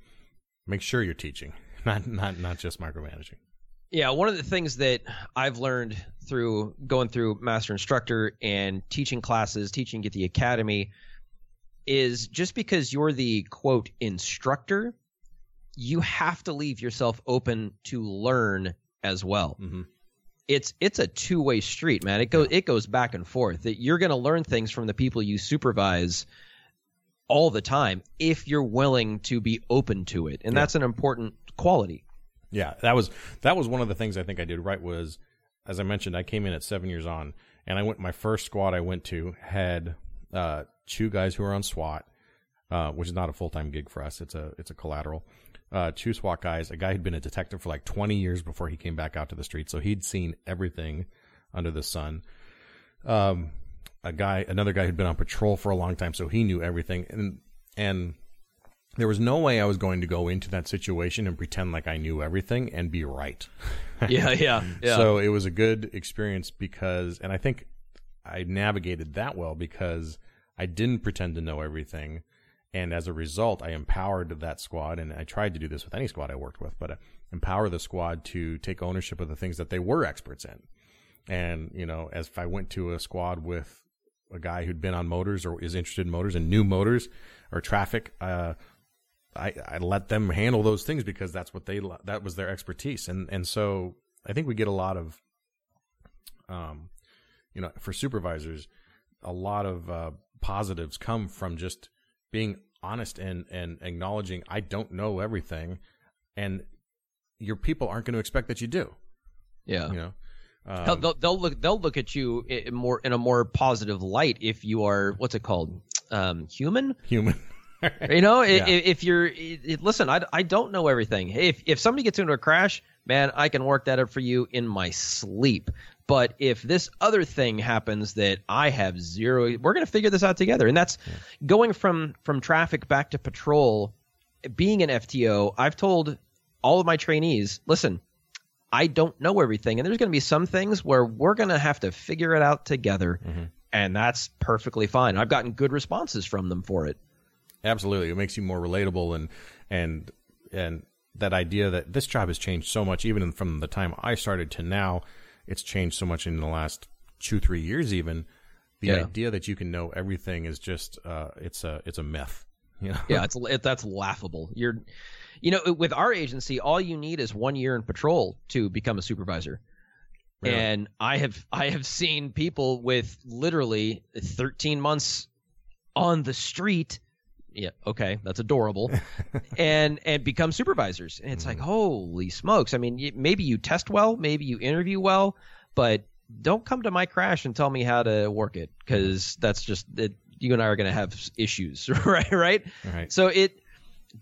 make sure you're teaching, *laughs* not not not just micromanaging. Yeah, one of the things that I've learned through going through master instructor and teaching classes, teaching at the academy, is just because you're the quote instructor you have to leave yourself open to learn as well. Mm-hmm. It's it's a two way street, man. It goes it goes back and forth. That you're going to learn things from the people you supervise all the time if you're willing to be open to it, and Yeah. that's an important quality. Yeah, that was that was one of the things I think I did right was as I mentioned, I came in at seven years on and I went my first squad I went to had uh two guys who are on SWAT, uh, which is not a full time gig for us. It's a it's a collateral. Uh, two SWAT guys, a guy who'd been a detective for like twenty years before he came back out to the street, so he'd seen everything under the sun. Um a guy another guy who'd been on patrol for a long time, so he knew everything and and there was no way I was going to go into that situation and pretend like I knew everything and be right. *laughs* yeah, yeah, yeah. So it was a good experience because, and I think I navigated that well because I didn't pretend to know everything. And as a result, I empowered that squad. And I tried to do this with any squad I worked with, but uh, empower the squad to take ownership of the things that they were experts in. And, you know, as if I went to a squad with a guy who'd been on motors or is interested in motors and new motors or traffic, uh, I, I let them handle those things because that's what they that was their expertise and and so I think we get a lot of um you know for supervisors a lot of uh, positives come from just being honest and and acknowledging I don't know everything and your people aren't going to expect that you do. Yeah. you know? They'll, um, they'll, they'll look they'll look at you in more in a more positive light if you are what's it called? Um, human? Human. You know *laughs* Yeah. i if you're listen I, I don't know everything. If, if somebody gets into a crash man i can work that up for you in my sleep. But if this other thing happens that i have zero we're going to figure this out together. And that's going from from traffic back to patrol being an fto i've told all of my trainees listen I don't know everything, and there's going to be some things where we're going to have to figure it out together, mm-hmm. and that's perfectly fine. I've gotten good responses from them for it. Absolutely, it makes you more relatable and and and that idea that this job has changed so much, even from the time I started to now, it's changed so much in the last two three years. Even the Yeah. idea that you can know everything is just uh, it's a it's a myth. *laughs* You know? Yeah, it's it, that's laughable. You're, you know, with our agency, all you need is one year in patrol to become a supervisor. Really? And I have I have seen people with literally 13 months on the street. Yeah, okay, that's adorable. *laughs* and and become supervisors. And it's like, mm-hmm. holy smokes! I mean, y- maybe you test well, maybe you interview well, but don't come to my crash and tell me how to work it because mm-hmm. that's just it, you and I are going to have issues, *laughs* right? Right. Right. So it,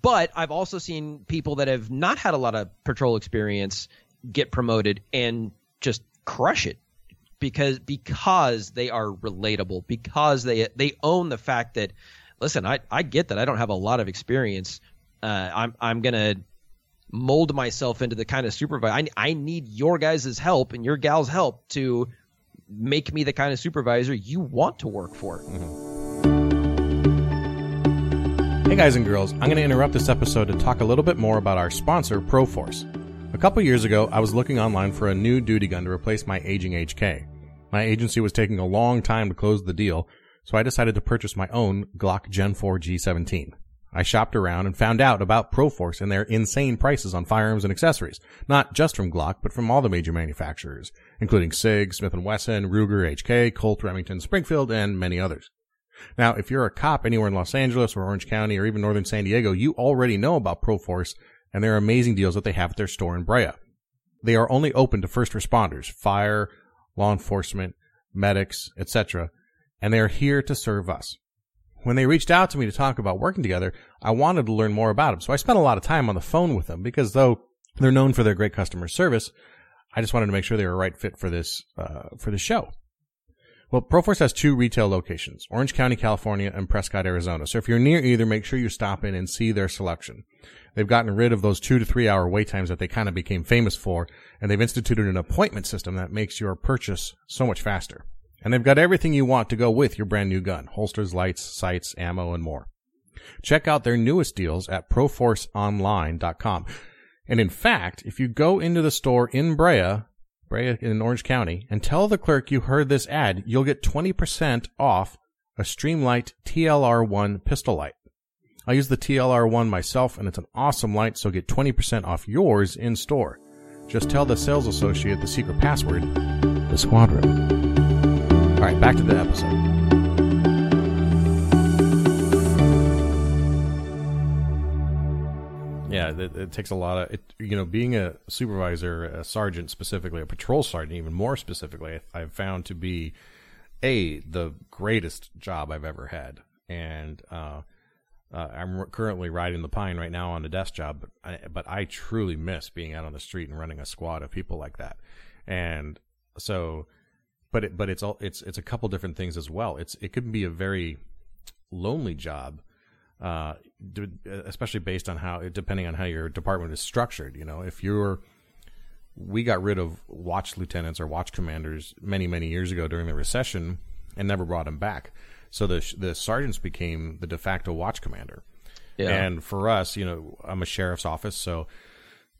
but I've also seen people that have not had a lot of patrol experience get promoted and just crush it because because they are relatable because they they own the fact that listen I I get that I don't have a lot of experience uh, I'm I'm gonna mold myself into the kind of supervisor I I need your guys' help and your gals' help to make me the kind of supervisor you want to work for. Hey guys and girls, I'm going to interrupt this episode to talk a little bit more about our sponsor, Proforce. A couple years ago, I was looking online for a new duty gun to replace my aging HK. My agency was taking a long time to close the deal, so I decided to purchase my own Glock Gen 4 G17. I shopped around and found out about Proforce and their insane prices on firearms and accessories, not just from Glock, but from all the major manufacturers, including SIG, Smith & Wesson, Ruger, HK, Colt, Remington, Springfield, and many others. Now, if you're a cop anywhere in Los Angeles or Orange County or even northern San Diego, you already know about Proforce and their amazing deals that they have at their store in Brea. They are only open to first responders, fire, law enforcement, medics, etc., and they are here to serve us. When they reached out to me to talk about working together, I wanted to learn more about them. So I spent a lot of time on the phone with them because though they're known for their great customer service, I just wanted to make sure they were a right fit for this uh, for the show. Well, Proforce has two retail locations, Orange County, California, and Prescott, Arizona. So if you're near either, make sure you stop in and see their selection. They've gotten rid of those two to three hour wait times that they kind of became famous for, and they've instituted an appointment system that makes your purchase so much faster. And they've got everything you want to go with your brand new gun. Holsters, lights, sights, ammo, and more. Check out their newest deals at proforceonline.com. And in fact, if you go into the store in Brea, Brea in Orange County, and tell the clerk you heard this ad, you'll get 20% off a Streamlight TLR1 pistol light. I use the TLR1 myself and it's an awesome light, so get 20% off yours in store. Just tell the sales associate the secret password, the Squad Room. All right, back to the episode. Yeah, it, it, takes a lot of it. You know, being a supervisor, a sergeant specifically, a patrol sergeant, even more specifically, I've found to be a the greatest job I've ever had, and uh, uh, I'm currently riding the pine right now on a desk job, but I, but I truly miss being out on the street and running a squad of people like that. And so, but it, but it's all it's it's a couple different things as well. It's it could be a very lonely job, uh, especially based on how depending on how your department is structured. You know, if you're we got rid of watch lieutenants or watch commanders many many years ago during the recession and never brought them back so the the sergeants became the de facto watch commander. Yeah. And for us, you know, I'm a sheriff's office, so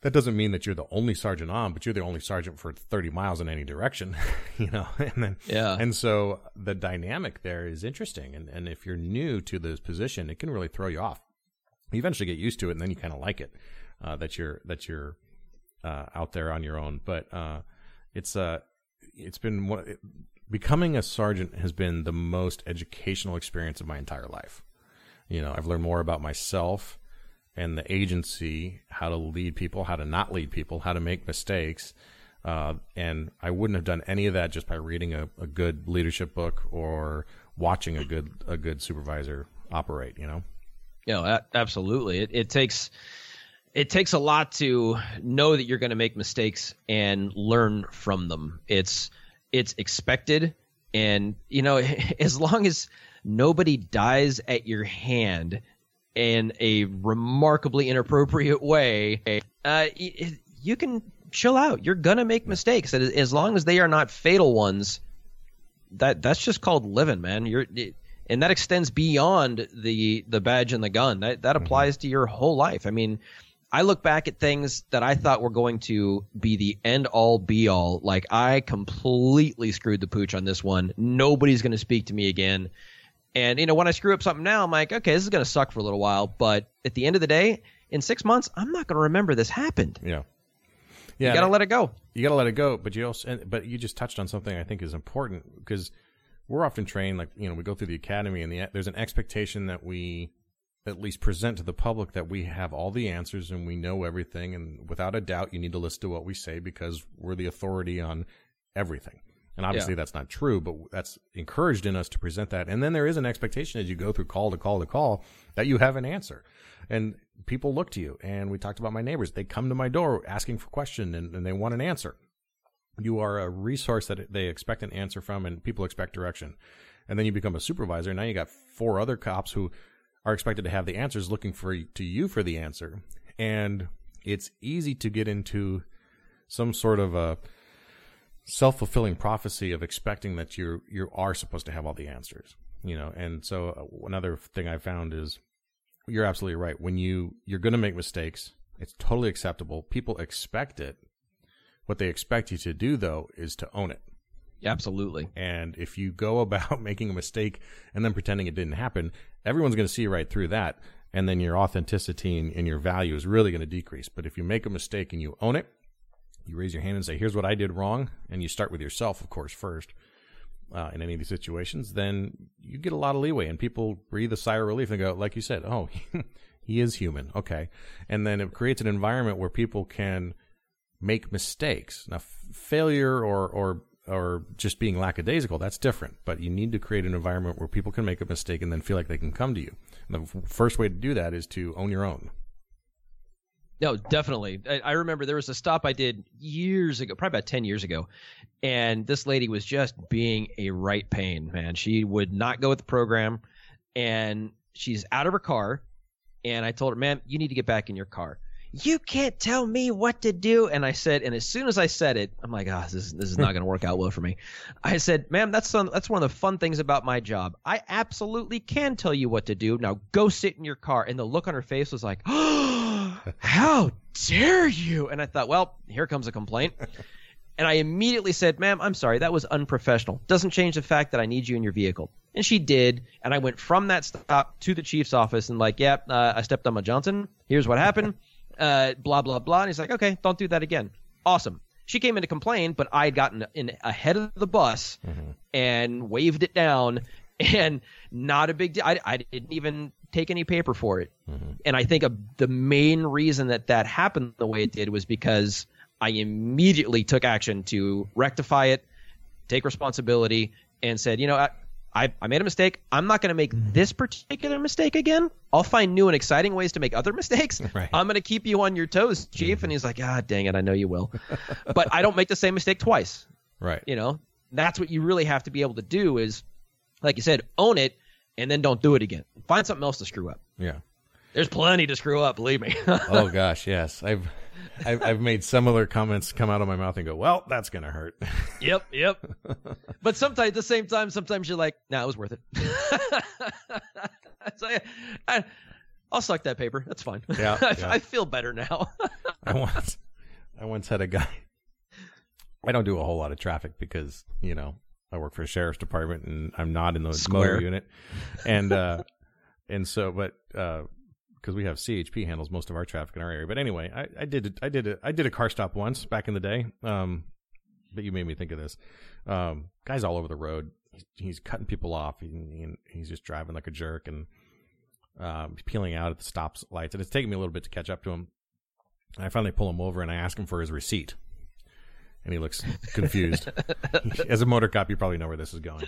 that doesn't mean that you're the only sergeant on, but you're the only sergeant for 30 miles in any direction, *laughs* you know. And then yeah. And so the dynamic there is interesting, and and if you're new to this position, it can really throw you off. You eventually get used to it, and then you kind of like it uh, that you're that you're uh, out there on your own. But uh, it's uh it's been what becoming a sergeant has been the most educational experience of my entire life. You know, I've learned more about myself and the agency, how to lead people, how to not lead people, how to make mistakes. Uh, and I wouldn't have done any of that just by reading a, a good leadership book or watching a good a good supervisor operate. You know. Yeah, absolutely. It, it takes it takes a lot to know that you're going to make mistakes and learn from them. It's it's expected and you know *laughs* as long as nobody dies at your hand in a remarkably inappropriate way uh, you can chill out you're gonna make mistakes as long as they are not fatal ones that that's just called living man you're and that extends beyond the the badge and the gun that that mm-hmm. applies to your whole life i mean I look back at things that I thought were going to be the end all be all. Like I completely screwed the pooch on this one. Nobody's going to speak to me again. And you know, when I screw up something now, I'm like, okay, this is going to suck for a little while, but at the end of the day, in 6 months, I'm not going to remember this happened. Yeah. Yeah. You got to let it go. You got to let it go, but you also but you just touched on something I think is important because we're often trained like, you know, we go through the academy and the, there's an expectation that we at least present to the public that we have all the answers and we know everything. And without a doubt, you need to listen to what we say because we're the authority on everything. And obviously yeah. that's not true, but that's encouraged in us to present that. And then there is an expectation as you go through call to call to call that you have an answer. And people look to you. And we talked about my neighbors. They come to my door asking for question and, and they want an answer. You are a resource that they expect an answer from and people expect direction. And then you become a supervisor. Now you got four other cops who are expected to have the answers looking for to you for the answer. And it's easy to get into some sort of a self-fulfilling prophecy of expecting that you you are supposed to have all the answers, you know. And so uh, another thing I found is you're absolutely right. When you you're going to make mistakes, it's totally acceptable. People expect it. What they expect you to do though is to own it. Absolutely. And if you go *laughs* about making a mistake and then pretending it didn't happen, everyone's going to see right through that. and then your authenticity and, and your value is really going to decrease. But if you make a mistake and you own it, you raise your hand and say, "Here's what I did wrong," and you start with yourself, of course, first. Uh, in any of these situations, then you get a lot of leeway, and people breathe a sigh of relief and go, like you said, "Oh, *laughs* he is human." Okay, and then it creates an environment where people can make mistakes. Now, f- failure or or or just being lackadaisical, that's different. But you need to create an environment where people can make a mistake and then feel like they can come to you. And the f- first way to do that is to own your own. No, definitely. I, I remember there was a stop I did years ago, probably about 10 years ago. And this lady was just being a right pain, man. She would not go with the program. And she's out of her car. And I told her, ma'am, you need to get back in your car. You can't tell me what to do. And I said, and as soon as I said it, I'm like, ah, this is, this is not *laughs* going to work out well for me. I said, ma'am, that's some, that's one of the fun things about my job. I absolutely can tell you what to do. Now go sit in your car. And the look on her face was like, *gasps* oh, how dare you? And I thought, well, here comes a complaint. *laughs* And I immediately said, ma'am, I'm sorry, that was unprofessional. Doesn't change the fact that I need you in your vehicle. And she did. And I went from that stop to the chief's office and like, yeah, uh, I stepped on my Johnson. Here's what happened. Uh, blah, blah, blah. And he's like, okay, don't do that again. Awesome. She came in to complain, but I had gotten in ahead of the bus and waved it down *laughs* and not a big deal. I, I didn't even take any paper for it. Mm-hmm. And I think a, the main reason that that happened the way it did was because I immediately took action to rectify it, take responsibility, and said, you know, I, I, I made a mistake. I'm not going to make mm-hmm. this particular mistake again. I'll find new and exciting ways to make other mistakes. *laughs* Right. I'm going to keep you on your toes, Chief. And mm-hmm. he's like, ah, dang it, I know you will. *laughs* but I don't make the same mistake twice. Right. You know, that's what you really have to be able to do is, like you said, own it and then don't do it again. Find something else to screw up. Yeah. There's plenty to screw up, believe me. *laughs* Oh gosh, yes. I've, I've I've made similar comments come out of my mouth and go, well, that's gonna hurt. *laughs* Yep, yep. but sometimes at the same time, sometimes you're like, nah, it was worth it. *laughs* so I, I, I'll suck that paper. That's fine. Yeah, I, yeah. I feel better now. I once, I once had a guy. I don't do a whole lot of traffic because you know I work for the sheriff's department and I'm not in the Square. motor unit, and uh, *laughs* and so but because we have CHP handles most of our traffic in our area. But anyway, I, I did I did a, I did a car stop once back in the day. Um, but you made me think of this. Um, guy's all over the road. He's, he's cutting people off. He, he- he's just driving like a jerk and um, peeling out at the stop lights. And it's taking me a little bit to catch up to him. I finally pull him over and I ask him for his receipt. And he looks confused. *laughs* As a motor cop, you probably know where this is going.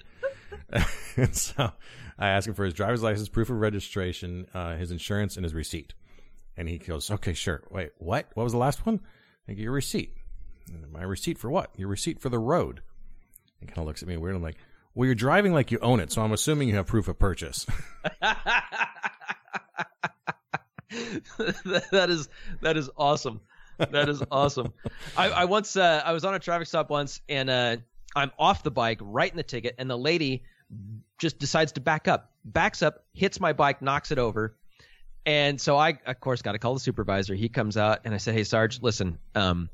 and *laughs* so I ask him for his driver's license, proof of registration, uh, his insurance, and his receipt. And he goes, okay, sure. Wait, what? What was the last one? I get your receipt. And my receipt for what? Your receipt for the road. He kind of looks at me weird. I'm like, well, you're driving like you own it, so I'm assuming you have proof of purchase. *laughs* that is that is awesome. That is awesome. I, I once uh, I was on a traffic stop once, and uh, I'm off the bike, writing the ticket, and the lady just decides to back up, backs up, hits my bike, knocks it over, and so I of course got to call the supervisor. He comes out, and I say, "Hey, Sarge, listen, um,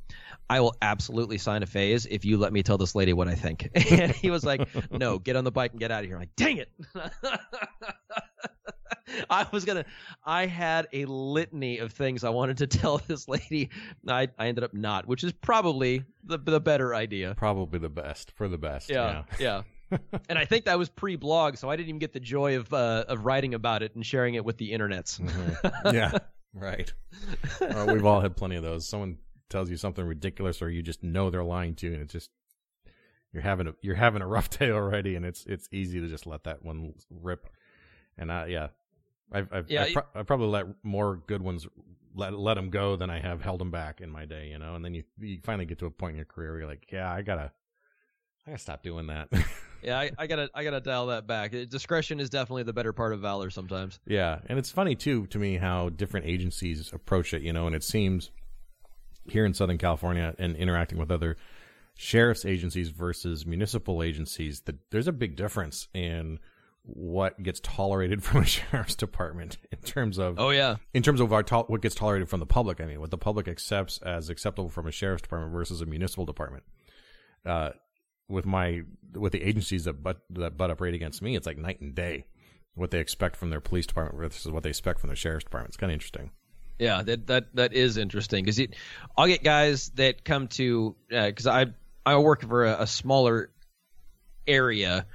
I will absolutely sign a phase if you let me tell this lady what I think." *laughs* And he was like, "No, get on the bike and get out of here." I'm like, "Dang it!" *laughs* *laughs* I was gonna. I had a litany of things I wanted to *laughs* tell this lady. I I ended up not, which is probably the the better idea. Probably the best for the best. Yeah, yeah. *laughs* and I think that was pre-blog, so I didn't even get the joy of uh, of writing about it and sharing it with the internets. Yeah. yeah. Right. Uh, we've all had plenty of those. Someone tells you something ridiculous, or you just know they're lying to you, and it's just you're having a you're having a rough day already, and it's it's easy to just let that one rip. And I yeah, I've I've, Yeah, I've, pro- I've probably let more good ones let let them go than I have held them back in my day. You know, and then you you finally get to a point in your career where you're like, yeah, I gotta I gotta stop doing that. *laughs* yeah, I, I gotta I gotta dial that back. Discretion is definitely the better part of valor sometimes. Yeah, and it's funny too to me how different agencies approach it, you know, and it seems here in Southern California and interacting with other sheriff's agencies versus municipal agencies that there's a big difference in what gets tolerated *laughs* from a sheriff's department in terms of Oh yeah, in terms of our tol- what gets tolerated from the public. I mean, what the public accepts as acceptable from a sheriff's department versus a municipal department. Uh, with my with the agencies that butt that butt up right against me, it's like night and day. what they expect from their police department versus what they expect from their sheriff's department. It's kind of interesting. Yeah, that that that is interesting because I'll get guys that come to because uh, I I work for a, a smaller area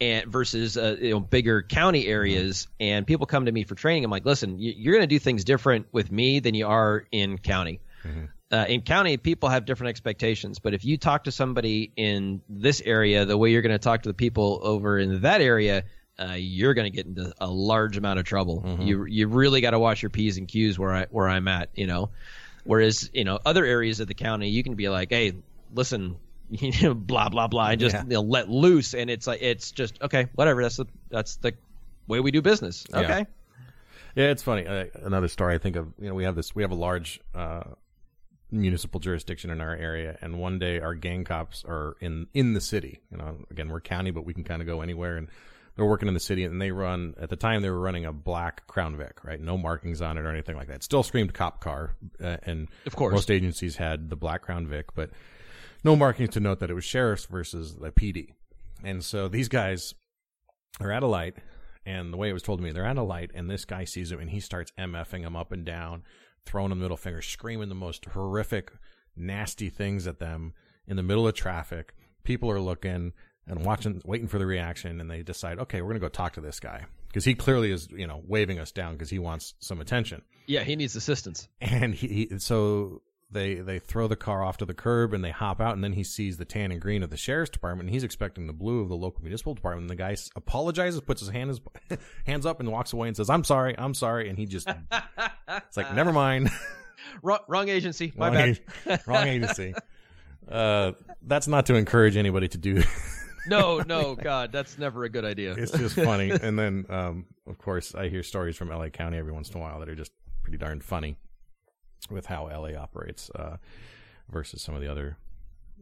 and versus uh, you know bigger county areas and people come to me for training i'm like listen you're going to do things different with me than you are in county mm-hmm. uh, in county people have different expectations but if you talk to somebody in this area the way you're going to talk to the people over in that area uh, you're going to get into a large amount of trouble mm-hmm. you you really got to watch your p's and q's where i where i'm at you know whereas you know other areas of the county you can be like hey listen *laughs* you know, blah blah blah, and just yeah. you know, let loose, and it's like it's just okay, whatever. That's the that's the way we do business. Okay. Yeah, yeah it's funny. Uh, another story I think of. You know, we have this. We have a large uh, municipal jurisdiction in our area, and one day our gang cops are in in the city. You know, again we're county, but we can kind of go anywhere and. They're working in the city, and they run. At the time, they were running a black Crown Vic, right? No markings on it or anything like that. Still screamed cop car, uh, and of course, most agencies had the black Crown Vic, but no markings to note that it was sheriffs versus the PD. And so these guys are at a light, and the way it was told to me, they're at a light, and this guy sees him, and he starts MFing them up and down, throwing them the middle finger, screaming the most horrific, nasty things at them in the middle of traffic. People are looking and watching, waiting for the reaction, and they decide, okay, we're going to go talk to this guy because he clearly is, you know, waving us down because he wants some attention. Yeah, he needs assistance. And he, he so they they throw the car off to the curb and they hop out and then he sees the tan and green of the sheriff's department and he's expecting the blue of the local municipal department. And the guy apologizes puts his hand his, *laughs* hands up and walks away and says i'm sorry i'm sorry. And he just it's like never mind. *laughs* Wrong, wrong agency. My wrong bad. wrong agency. Uh, that's not to encourage anybody to do *laughs* no no god that's never a good idea. It's just funny. And then um, of course i hear stories from la county every once in a while that are just pretty darn funny with how LA operates uh, versus some of the other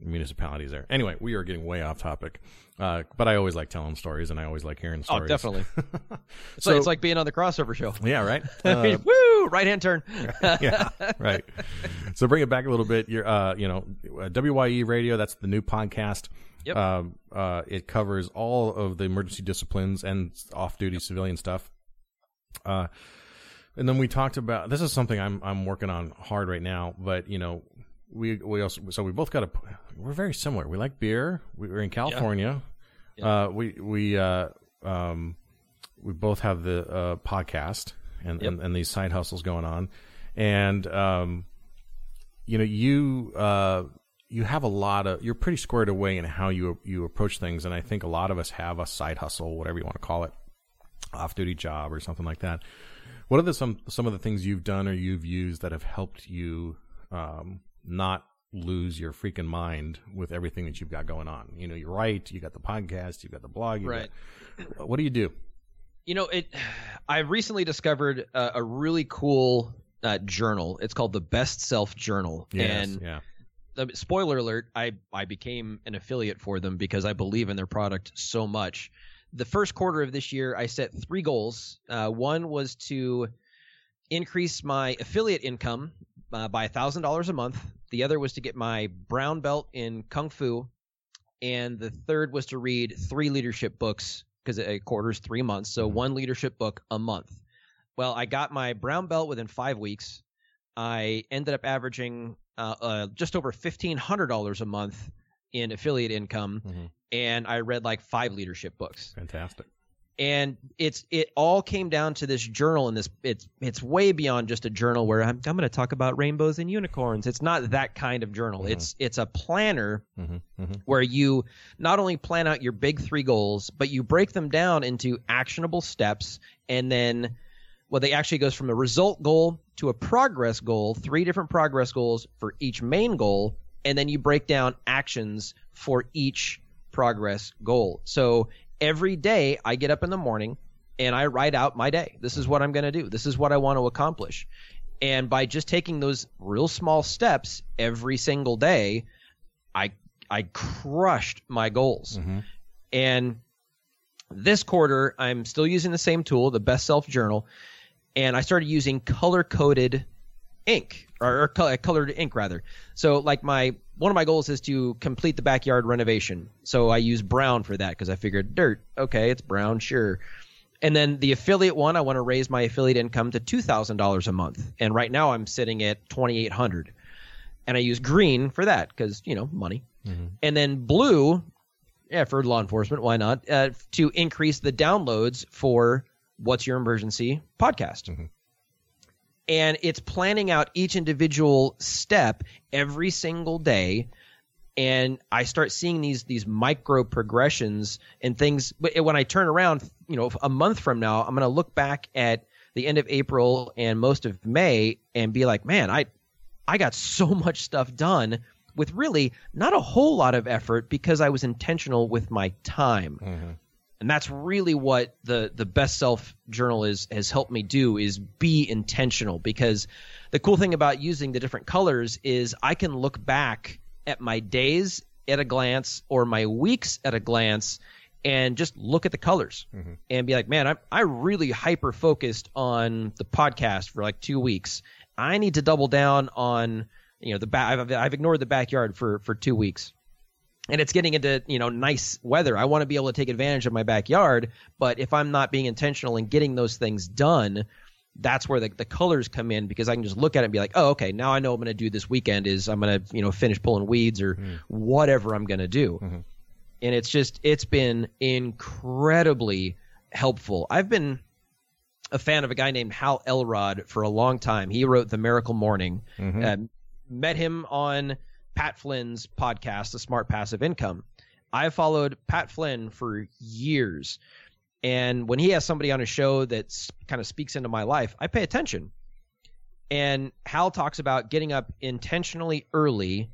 municipalities there. Anyway, we are getting way off topic, uh, but I always like telling stories, and I always like hearing stories. Oh, definitely. *laughs* so it's like being on the crossover show. Yeah, right. *laughs* Uh, Woo! Right hand turn. *laughs* yeah, right. So bring it back a little bit. You're, uh, you know, WYE Radio. That's the new podcast. Yep. Um, uh, it covers all of the emergency disciplines and off-duty civilian stuff. Uh, and then we talked about this is something I'm I'm working on hard right now, but you know, we we also so we both got a we're very similar. We like beer. We, are in California. Yeah. Yeah. Uh, we we uh, um, we both have the uh, podcast and, yep. and, and these side hustles going on, and um, you know you uh, you have a lot of you're pretty squared away in how you you approach things, and I think a lot of us have a side hustle, whatever you want to call it, off duty job or something like that. What are the some some of the things you've done or you've used that have helped you um, not lose your freaking mind with everything that you've got going on? You know, you write, you got the podcast, you've got the blog, right? Got, what do you do? You know, it. I recently discovered a, a really cool uh, journal. It's called the Best Self Journal, yes, and yeah. The, spoiler alert: I I became an affiliate for them because I believe in their product so much the first quarter of this year, I set three goals. Uh, one was to increase my affiliate income uh, by $1,000 a month. The other was to get my brown belt in Kung Fu. And the third was to read three leadership books because a quarter is three months. So one leadership book a month. Well, I got my brown belt within five weeks. I ended up averaging uh, uh, just over $1,500 a month in affiliate income. Mm-hmm and I read like five leadership books. Fantastic. And it's it all came down to this journal and this it's it's way beyond just a journal where I'm I'm going to talk about rainbows and unicorns. It's not that kind of journal. Mm-hmm. It's it's a planner mm-hmm. Mm-hmm. where you not only plan out your big 3 goals, but you break them down into actionable steps and then well they actually goes from a result goal to a progress goal, three different progress goals for each main goal and then you break down actions for each progress goal. So every day I get up in the morning and I write out my day. This is what I'm going to do. This is what I want to accomplish. And by just taking those real small steps every single day, I I crushed my goals. Mm-hmm. And this quarter, I'm still using the same tool, the Best Self Journal, and I started using color coded ink or, or colored ink rather. So like my one of my goals is to complete the backyard renovation. So I use brown for that because I figured dirt. Okay, it's brown, sure. And then the affiliate one, I want to raise my affiliate income to two thousand dollars a month. And right now I'm sitting at twenty eight hundred. And I use green for that because you know money. And then blue, yeah, for law enforcement, why not? Uh, to increase the downloads for What's Your Emergency podcast. And it's planning out each individual step every single day. And I start seeing these these micro progressions and things. But when I turn around, you know, a month from now, I'm going to look back at the end of April and most of May and be like, man, I I got so *laughs* much stuff done with really not a whole lot of effort because I was intentional with my time. Mm-hmm. And that's really what the the best self journal is has helped me do is be intentional because the cool thing about using the different colors is I can look back at my days at a glance or my weeks at a glance and just look at the colors mm-hmm. and be like, man, I I really hyper focused on the podcast for like two weeks. I need to double down on you know the back. I've, I've ignored the backyard for for two weeks, and it's getting into you know nice weather. I want to be able to take advantage of my backyard, but if I'm not being intentional in getting those things done, that's where the, the colors come in because I can just look at it and be like, oh, okay, now I know what I'm going to do this weekend is I'm going to you know finish pulling weeds or mm. whatever I'm going to do, mm-hmm. and it's just it's been incredibly helpful. I've been a fan of a guy named Hal Elrod for a long time. He wrote The Miracle Morning. Uh, met him on Pat Flynn's podcast, The Smart Passive Income. I have followed Pat Flynn for years. And when he has somebody on a show that kind of speaks into my life, I pay attention. And Hal talks about getting up intentionally early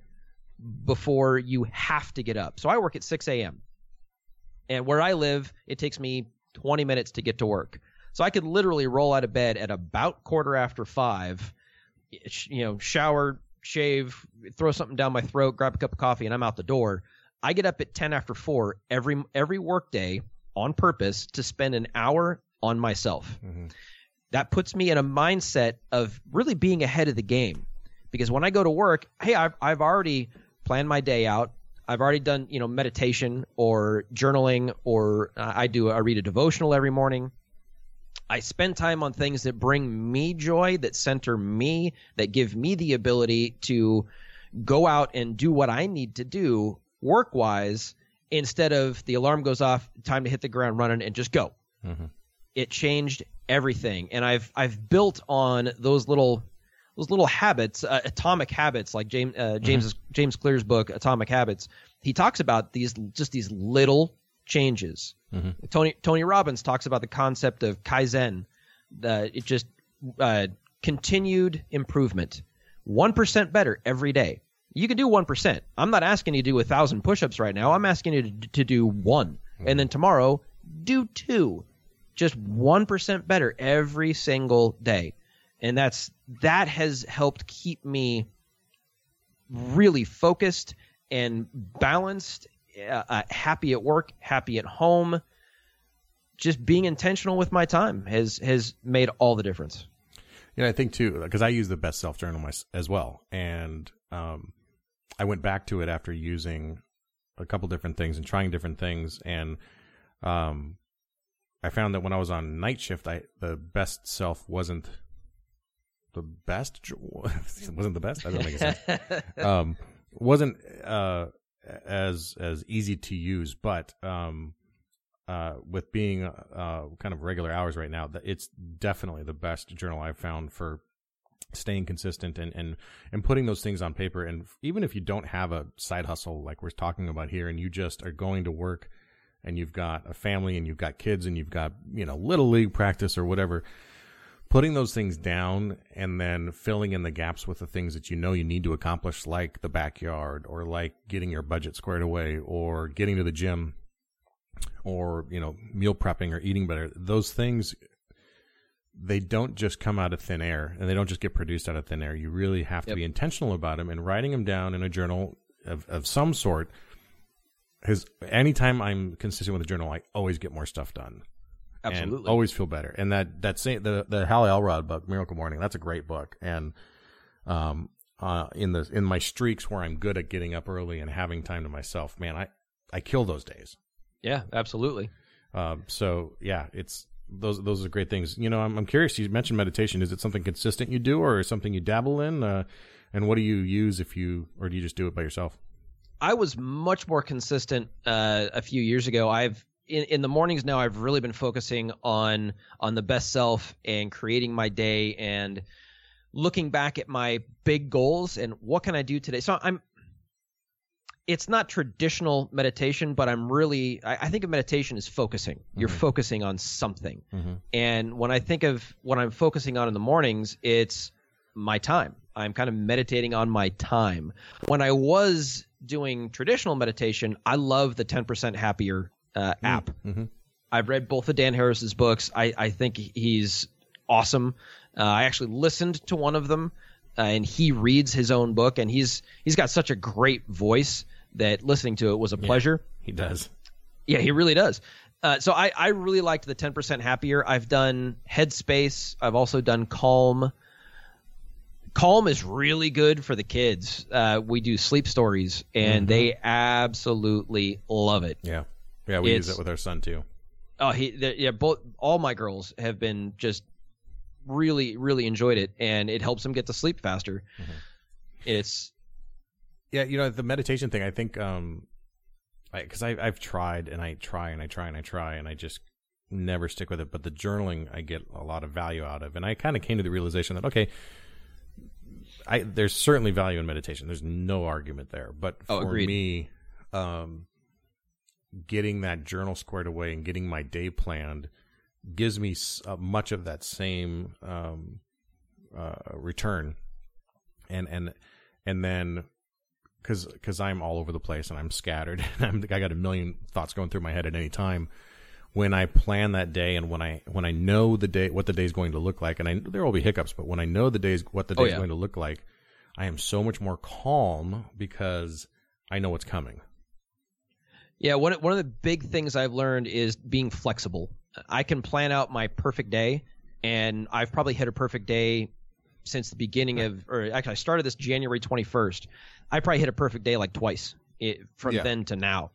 before you have to get up. So I work at 6 a.m. And where I live, it takes me 20 minutes to get to work. So I could literally roll out of bed at about quarter after five, eh, you know, shower, shave, throw something down my throat, grab a cup of coffee, and I'm out the door. I get up at 10 after four every every workday on purpose to spend an hour on myself. That puts me in a mindset of really being ahead of the game. Because when I go to work, hey, I've, I've already planned my day out. I've already done, you know, meditation or journaling, or uh, I do I read a devotional every morning. I spend time on things that bring me joy, that center me, that give me the ability to go out and do what I need to do work wise instead of the alarm goes off, time to hit the ground running and just go. It changed everything. And I've I've built on those little those little habits, uh, atomic habits, like James uh, James James Clear's book Atomic Habits. He talks about these just these little changes. Tony Tony Robbins talks about the concept of kaizen, the it just uh, continued improvement, one percent better every day. You can do one percent. I'm not asking you to do a thousand push-ups right now. I'm asking you to, to do one, and then tomorrow do two, just one percent better every single day, and that's that has helped keep me really focused and balanced, uh, uh, happy at work, happy at home. Just being intentional with my time has has made all the difference. Yeah, I think too, because I use the best self journal as well, and um, I went back to it after using a couple different things and trying different things, and um, I found that when I was on night shift, I the best self wasn't the best. *laughs* wasn't the best. That doesn't make sense. *laughs* um, wasn't uh, as as easy to use, but um, uh, with being uh, kind of regular hours right now, it's definitely the best journal I've found for staying consistent and, and, and putting those things on paper. And even if you don't have a side hustle like we're talking about here, and you just are going to work and you've got a family and you've got kids and you've got, you know, little league practice or whatever, putting those things down and then filling in the gaps with the things that you know you need to accomplish, like the backyard or like getting your budget squared away or getting to the gym or, you know, meal prepping or eating better. Those things they don't just come out of thin air and they don't just get produced out of thin air. You really have to Yep. be intentional about them and writing them down in a journal of, of some sort. Because anytime I'm consistent with a journal, I always get more stuff done. Absolutely. always feel better. And that, that same, the, the Hal Elrod book, Miracle Morning, that's a great book. And, um, uh, in the, in my streaks where I'm good at getting up early and having time to myself, man, I, I kill those days. yeah, absolutely. Um, so yeah, it's those those are great things. You know, I'm I'm curious. You mentioned meditation. Is it something consistent you do, or something you dabble in? Uh, and what do you use if you, or do you just do it by yourself? I was much more consistent uh, a few years ago. I've in, in the mornings now. I've really been focusing on on the best self and creating my day and looking back at my big goals and what can I do today. So I'm it's not traditional meditation, but I'm really I, I think of meditation as focusing. You're Mm-hmm. focusing on something. And when I think of what I'm focusing on in the mornings, it's my time. I'm kind of meditating on my time. When I was doing traditional meditation, I love the 10% happier uh, app. I've read both of Dan Harris's books. I, I think he's awesome. Uh, I actually listened to one of them, uh, and he reads his own book, and he's he's got such a great voice that listening to it was a pleasure. He does. Yeah, he really does. Uh, so I, I really liked the 10% happier. I've done Headspace. I've also done Calm. Calm is really good for the kids. Uh, we do sleep stories, and they absolutely love it. Yeah, yeah. We use It's- it with our son too. Oh, he, the, yeah, both all my girls have been just really, really enjoyed it, and it helps them get to sleep faster. It's Yeah, you know the meditation thing. I think um, I because I, I've tried and I try and I try and I try and I just never stick with it. But the journaling I get a lot of value out of, and I kind of came to the realization that okay, I there's certainly value in meditation. There's no argument there. But Oh, for agreed. me, um, getting that journal squared away and getting my day planned gives me uh, much of that same um, uh, return, and and and then because because I'm all over the place and I'm scattered. *laughs* I'm, I got a million thoughts going through my head at any time. When I plan that day and when I when I know the day what the day is going to look like, and I there will be hiccups, but when I know the days what the day Oh, is yeah. going to look like, I am so much more calm because I know what's coming. Yeah, one one of the big things I've learned is being flexible. I can plan out my perfect day, and I've probably hit a perfect day since the beginning of, or actually, I started this January 21st. I probably hit a perfect day like twice it, from Yeah. then to now.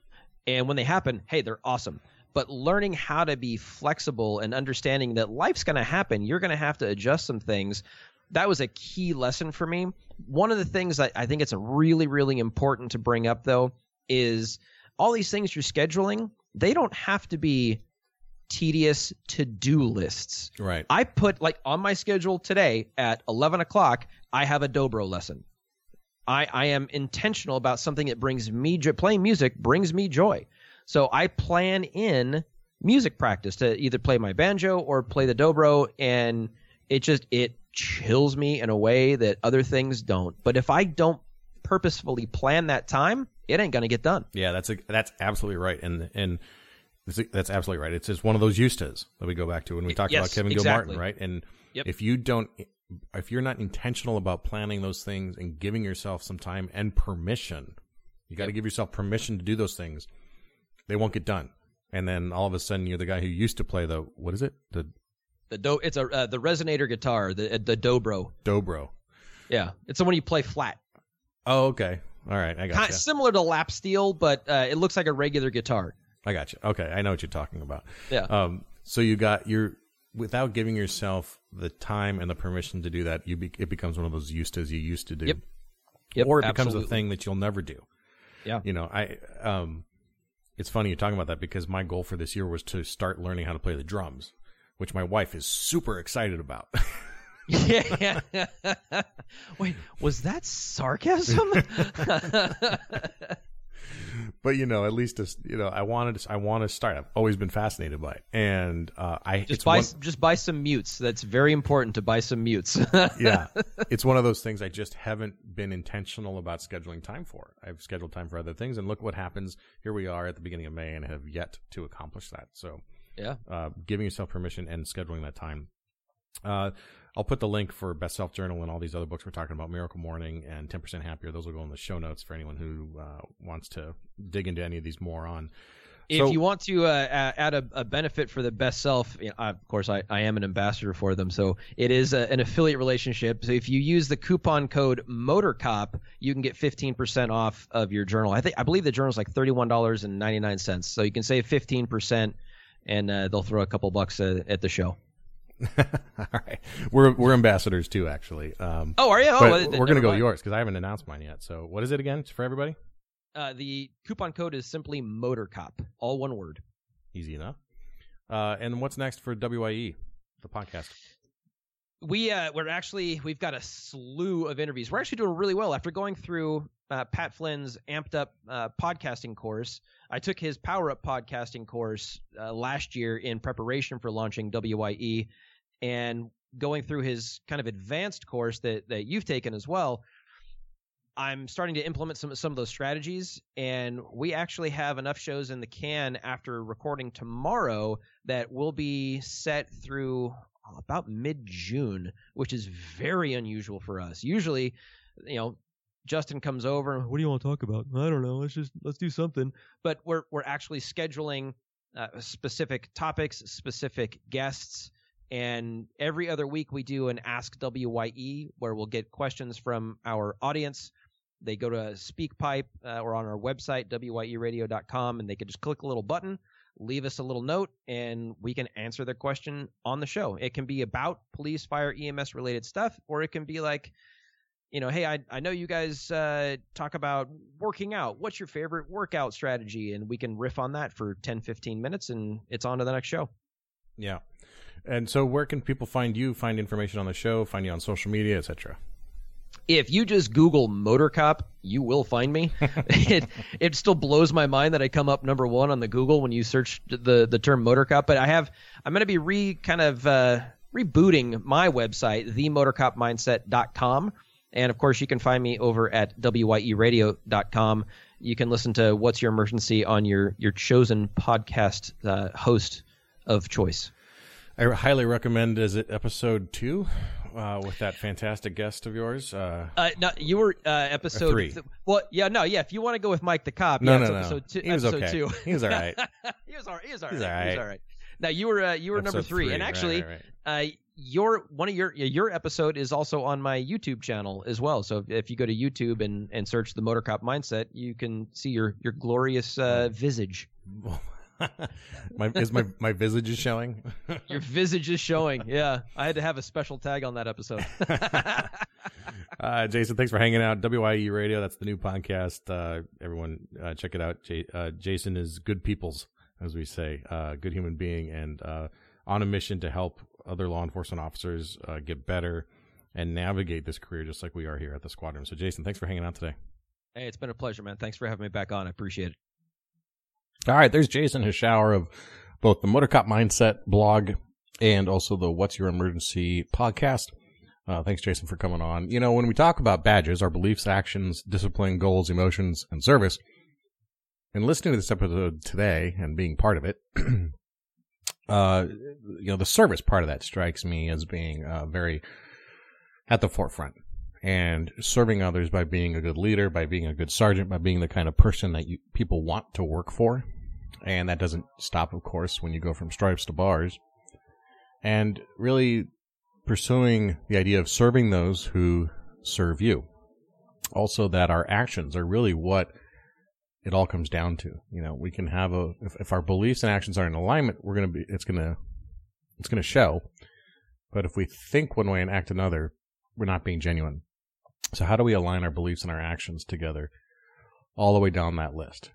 And when they happen, hey, they're awesome. But learning how to be flexible and understanding that life's going to happen, you're going to have to adjust some things. That was a key lesson for me. One of the things that I think it's really, really important to bring up, though, is all these things you're scheduling, they don't have to be tedious to do lists. Right. I put like on my schedule today at 11 o'clock, I have a dobro lesson. I, I am intentional about something that brings me joy. Playing music brings me joy. So I plan in music practice to either play my banjo or play the dobro. And it just, it chills me in a way that other things don't. But if I don't purposefully plan that time, it ain't going to get done. Yeah, that's a, that's absolutely right, and and that's- absolutely right. It's just one of those ustas that we go back to when we talk Yes, about Kevin exactly. Gilmartin, right? And Yep. if you don't, if you're not intentional about planning those things and giving yourself some time and permission, you got to give yourself permission to do those things. They won't get done, and then all of a sudden you're the guy who used to play the what is it, the The do, it's a uh, the resonator guitar, the the dobro. dobro. Yeah, it's the one you play flat. Oh, okay, all right, I got Kind you. similar to lap steel, but uh, it looks like a regular guitar. I got you. Okay, I know what you're talking about. Yeah. Um, so you got your without giving yourself the time and the permission to do that, you be, it becomes one of those used as you used to do. Yep. Yep, or it becomes a thing that you'll never do. Yeah. You know, I um, it's funny you're talking about that because my goal for this year was to start learning how to play the drums, which my wife is super excited about. *laughs* Yeah. *laughs* Wait, was that sarcasm? *laughs* but you know, at least it's- you know, I wanted to, I want to start. I've always been fascinated by it, and uh, I just buy one- just buy some mutes. That's very important to buy some mutes. *laughs* yeah, it's one of those things I just haven't been intentional about scheduling time for. I've scheduled time for other things, and look what happens. Here we are at the beginning of May, and have yet to accomplish that. So, yeah. uh, giving yourself permission and scheduling that time. Uh, I'll put the link for Best Self Journal and all these other books we're talking about, Miracle Morning and 10% Happier. Those will go in the show notes for anyone who uh, wants to dig into any of these more on. If So- you want to uh, add a, a benefit for the best self, you know, I- of course, I, I am an ambassador for them. So it is a, an affiliate relationship. So if you use the coupon code MotorCop, you can get 15% off of your journal. I think I believe the journal is like $31.99. So you can save 15% and uh, they'll throw a couple bucks uh, at the show. *laughs* All right, we're we're ambassadors too, actually. Um, Oh, are you? Oh, well, we're gonna go mind. yours because I haven't announced mine yet. So what is it again for everybody? Uh, the coupon code is simply Motor Cop, all one word. Easy enough. Uh, and what's next for WYE, the podcast? we uh we're actually we've got a slew of interviews we're actually doing really well after going through uh, pat flynn's amped up uh, podcasting course i took his power up podcasting course uh, last year in preparation for launching wye and going through his kind of advanced course that that you've taken as well i'm starting to implement some some of those strategies and we actually have enough shows in the can after recording tomorrow that will be set through about mid June, which is very unusual for us. Usually, you know, Justin comes over and what do you want to talk about? I don't know. Let's just let's do something. But we're we're actually scheduling uh, specific topics, specific guests, and every other week we do an Ask WYE where we'll get questions from our audience. They go to SpeakPipe uh, or on our website wyeradio.com and they can just click a little button leave us a little note and we can answer their question on the show. It can be about police, fire, EMS related stuff, or it can be like, you know, hey, I, I know you guys uh, talk about working out. What's your favorite workout strategy? And we can riff on that for 10, 15 minutes and it's on to the next show. Yeah. And so, where can people find you? Find information on the show? Find you on social media, etc. If you just Google Motor Cop, you will find me. *laughs* it it still blows my mind that I come up number one on the Google when you search the the term Motor Cop. But I have I'm going to be re kind of uh, rebooting my website, themotorcopmindset.com, and of course you can find me over at wyeradio.com. You can listen to What's Your Emergency on your your chosen podcast uh, host of choice. I highly recommend. Is it episode two uh, with that fantastic guest of yours? Uh, Uh, no, you were uh, episode three. th- well, yeah, no, yeah. If you want to go with Mike the cop, No, yeah, no, it's no. episode two. He was episode okay. two. He was all right. *laughs* he was all right. He was all right. all He was all right. Now you were uh, you were number three, three, and right, actually, right, uh, your one of your your episode is also on my YouTube channel as well. So if, if you go to YouTube and and search the Motor Cop Mindset, you can see your your glorious uh, visage. My is my my visage is showing. Your visage is showing. Yeah, I had to have a special tag on that episode. *laughs* Uh, Jason, thanks for hanging out. WYE Radio, that's the new podcast. Uh, everyone, uh, check it out. J- uh, Jason is good people's, as we say, uh, good human being, and uh, on a mission to help other law enforcement officers uh, get better and navigate this career just like we are here at the Squad Room. So, Jason, thanks for hanging out today. hey, it's been a pleasure, man. Thanks for having me back on. I appreciate it. All right, there's Jason, his shower of both the Motor Cop Mindset blog and also the What's Your Emergency podcast. Uh, thanks, Jason, for coming on. You know, when we talk about badges, our beliefs, actions, discipline, goals, emotions, and service, and listening to this episode today and being part of it, *clears throat* uh, you know, the service part of that strikes me as being uh, very at the forefront and serving others by being a good leader, by being a good sergeant, by being the kind of person that you, people want to work for. And that doesn't stop, of course, when you go from stripes to bars. And really pursuing the idea of serving those who serve you. Also, that our actions are really what it all comes down to. You know, we can have a, if, if our beliefs and actions are in alignment, we're going to be, it's going to, it's going to show. But if we think one way and act another, we're not being genuine. So how do we align our beliefs and our actions together all the way down that list?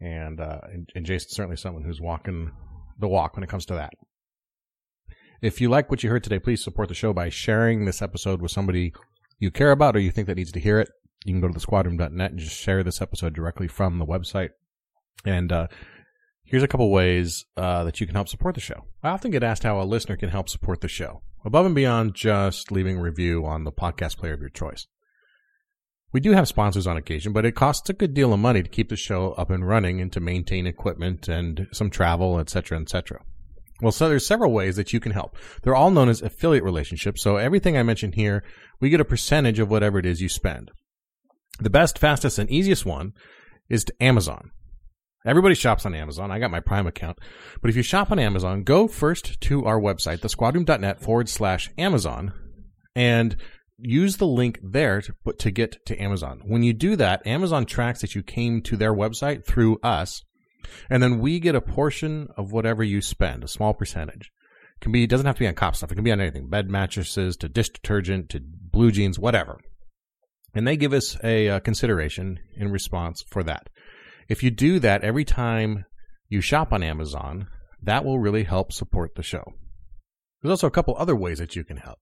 And, uh, and, and Jason's certainly someone who's walking the walk when it comes to that. If you like what you heard today, please support the show by sharing this episode with somebody you care about or you think that needs to hear it. You can go to the squadroom.net and just share this episode directly from the website. And, uh, here's a couple ways, uh, that you can help support the show. I often get asked how a listener can help support the show above and beyond just leaving a review on the podcast player of your choice. We do have sponsors on occasion, but it costs a good deal of money to keep the show up and running and to maintain equipment and some travel, etc., etc. Well, so there's several ways that you can help. They're all known as affiliate relationships. So everything I mentioned here, we get a percentage of whatever it is you spend. The best, fastest, and easiest one is to Amazon. Everybody shops on Amazon. I got my Prime account. But if you shop on Amazon, go first to our website, thesquadroom.net forward slash Amazon, and use the link there to put to get to Amazon. When you do that, Amazon tracks that you came to their website through us, And then we get a portion of whatever you spend, a small percentage. It Can be, it doesn't have to be on cop stuff. It can be on anything, bed mattresses to dish detergent to blue jeans, whatever. And they give us a, uh consideration in response for that. If you do that every time you shop on Amazon, that will really help support the show. There's also a couple other ways that you can help.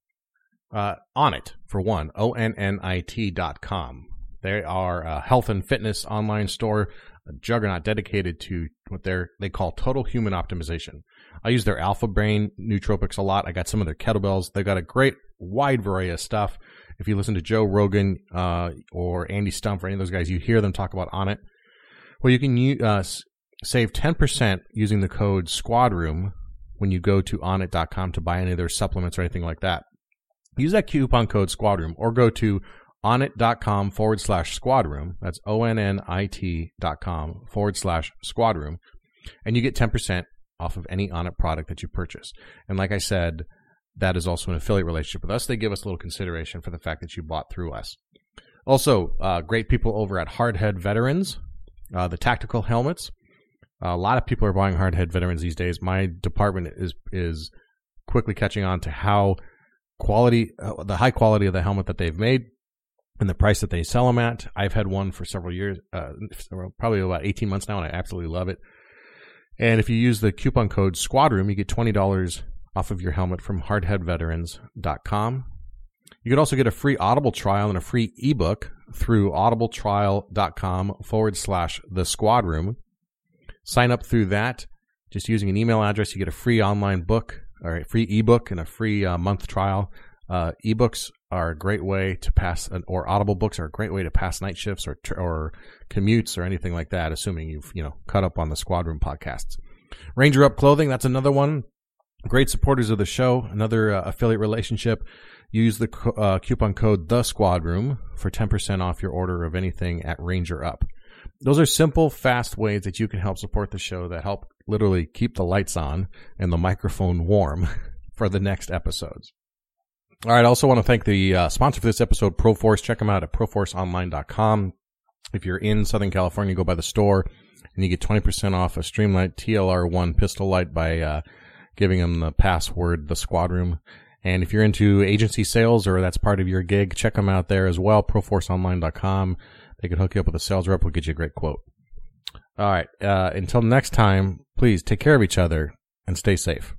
Uh, Onnit, for one, O-N-N-I-T dot com. They are a health and fitness online store, a juggernaut dedicated to what they're, they call total human optimization. I use their Alpha Brain nootropics a lot. I got some of their kettlebells. They've got a great wide variety of stuff. If you listen to Joe Rogan uh, or Andy Stumpf or any of those guys, you hear them talk about Onnit. Well, you can uh, save 10% using the code SQUADROOM when you go to onnit.com to buy any of their supplements or anything like that. Use that coupon code SQUADROOM or go to onnit.com forward slash squadroom. That's O-N-N-I-T dot com forward slash squadroom. And you get 10% off of any Onnit product that you purchase. And like I said, that is also an affiliate relationship with us. They give us a little consideration for the fact that you bought through us. Also, uh, great people over at Hardhead Veterans, uh, the tactical helmets. a lot of people are buying Hardhead Veterans these days. My department is is quickly catching on to how quality, uh, the high quality of the helmet that they've made, and the price that they sell them at. I've had one for several years, uh, probably about eighteen months now, and I absolutely love it. And if you use the coupon code SQUADROOM, you get twenty dollars off of your helmet from hardheadveterans.com. You could also get a free Audible trial and a free ebook through audibletrial.com forward slash the squad room. Sign up through that. Just using an email address, you get a free online book or a free ebook and a free uh, month trial. Uh, ebooks are a great way to pass, or Audible books are a great way to pass night shifts or or commutes or anything like that. Assuming you've you know cut up on the Squad Room podcasts. Ranger Up Clothing, that's another one. Great supporters of the show. Another uh, affiliate relationship. Use the uh, coupon code The Squad Room for 10% off your order of anything at Ranger Up. Those are simple, fast ways that you can help support the show that help literally keep the lights on and the microphone warm *laughs* for the next episodes. All right. I also want to thank the uh, sponsor for this episode, Proforce. Check them out at proforceonline.com. If you're in Southern California, go by the store and you get 20% off a Streamlight TLR1 pistol light by uh, giving them the password, the squad room. And if you're into agency sales or that's part of your gig, check them out there as well, proforceonline.com. They can hook you up with a sales rep, will get you a great quote. All right. Uh, until next time, please take care of each other and stay safe.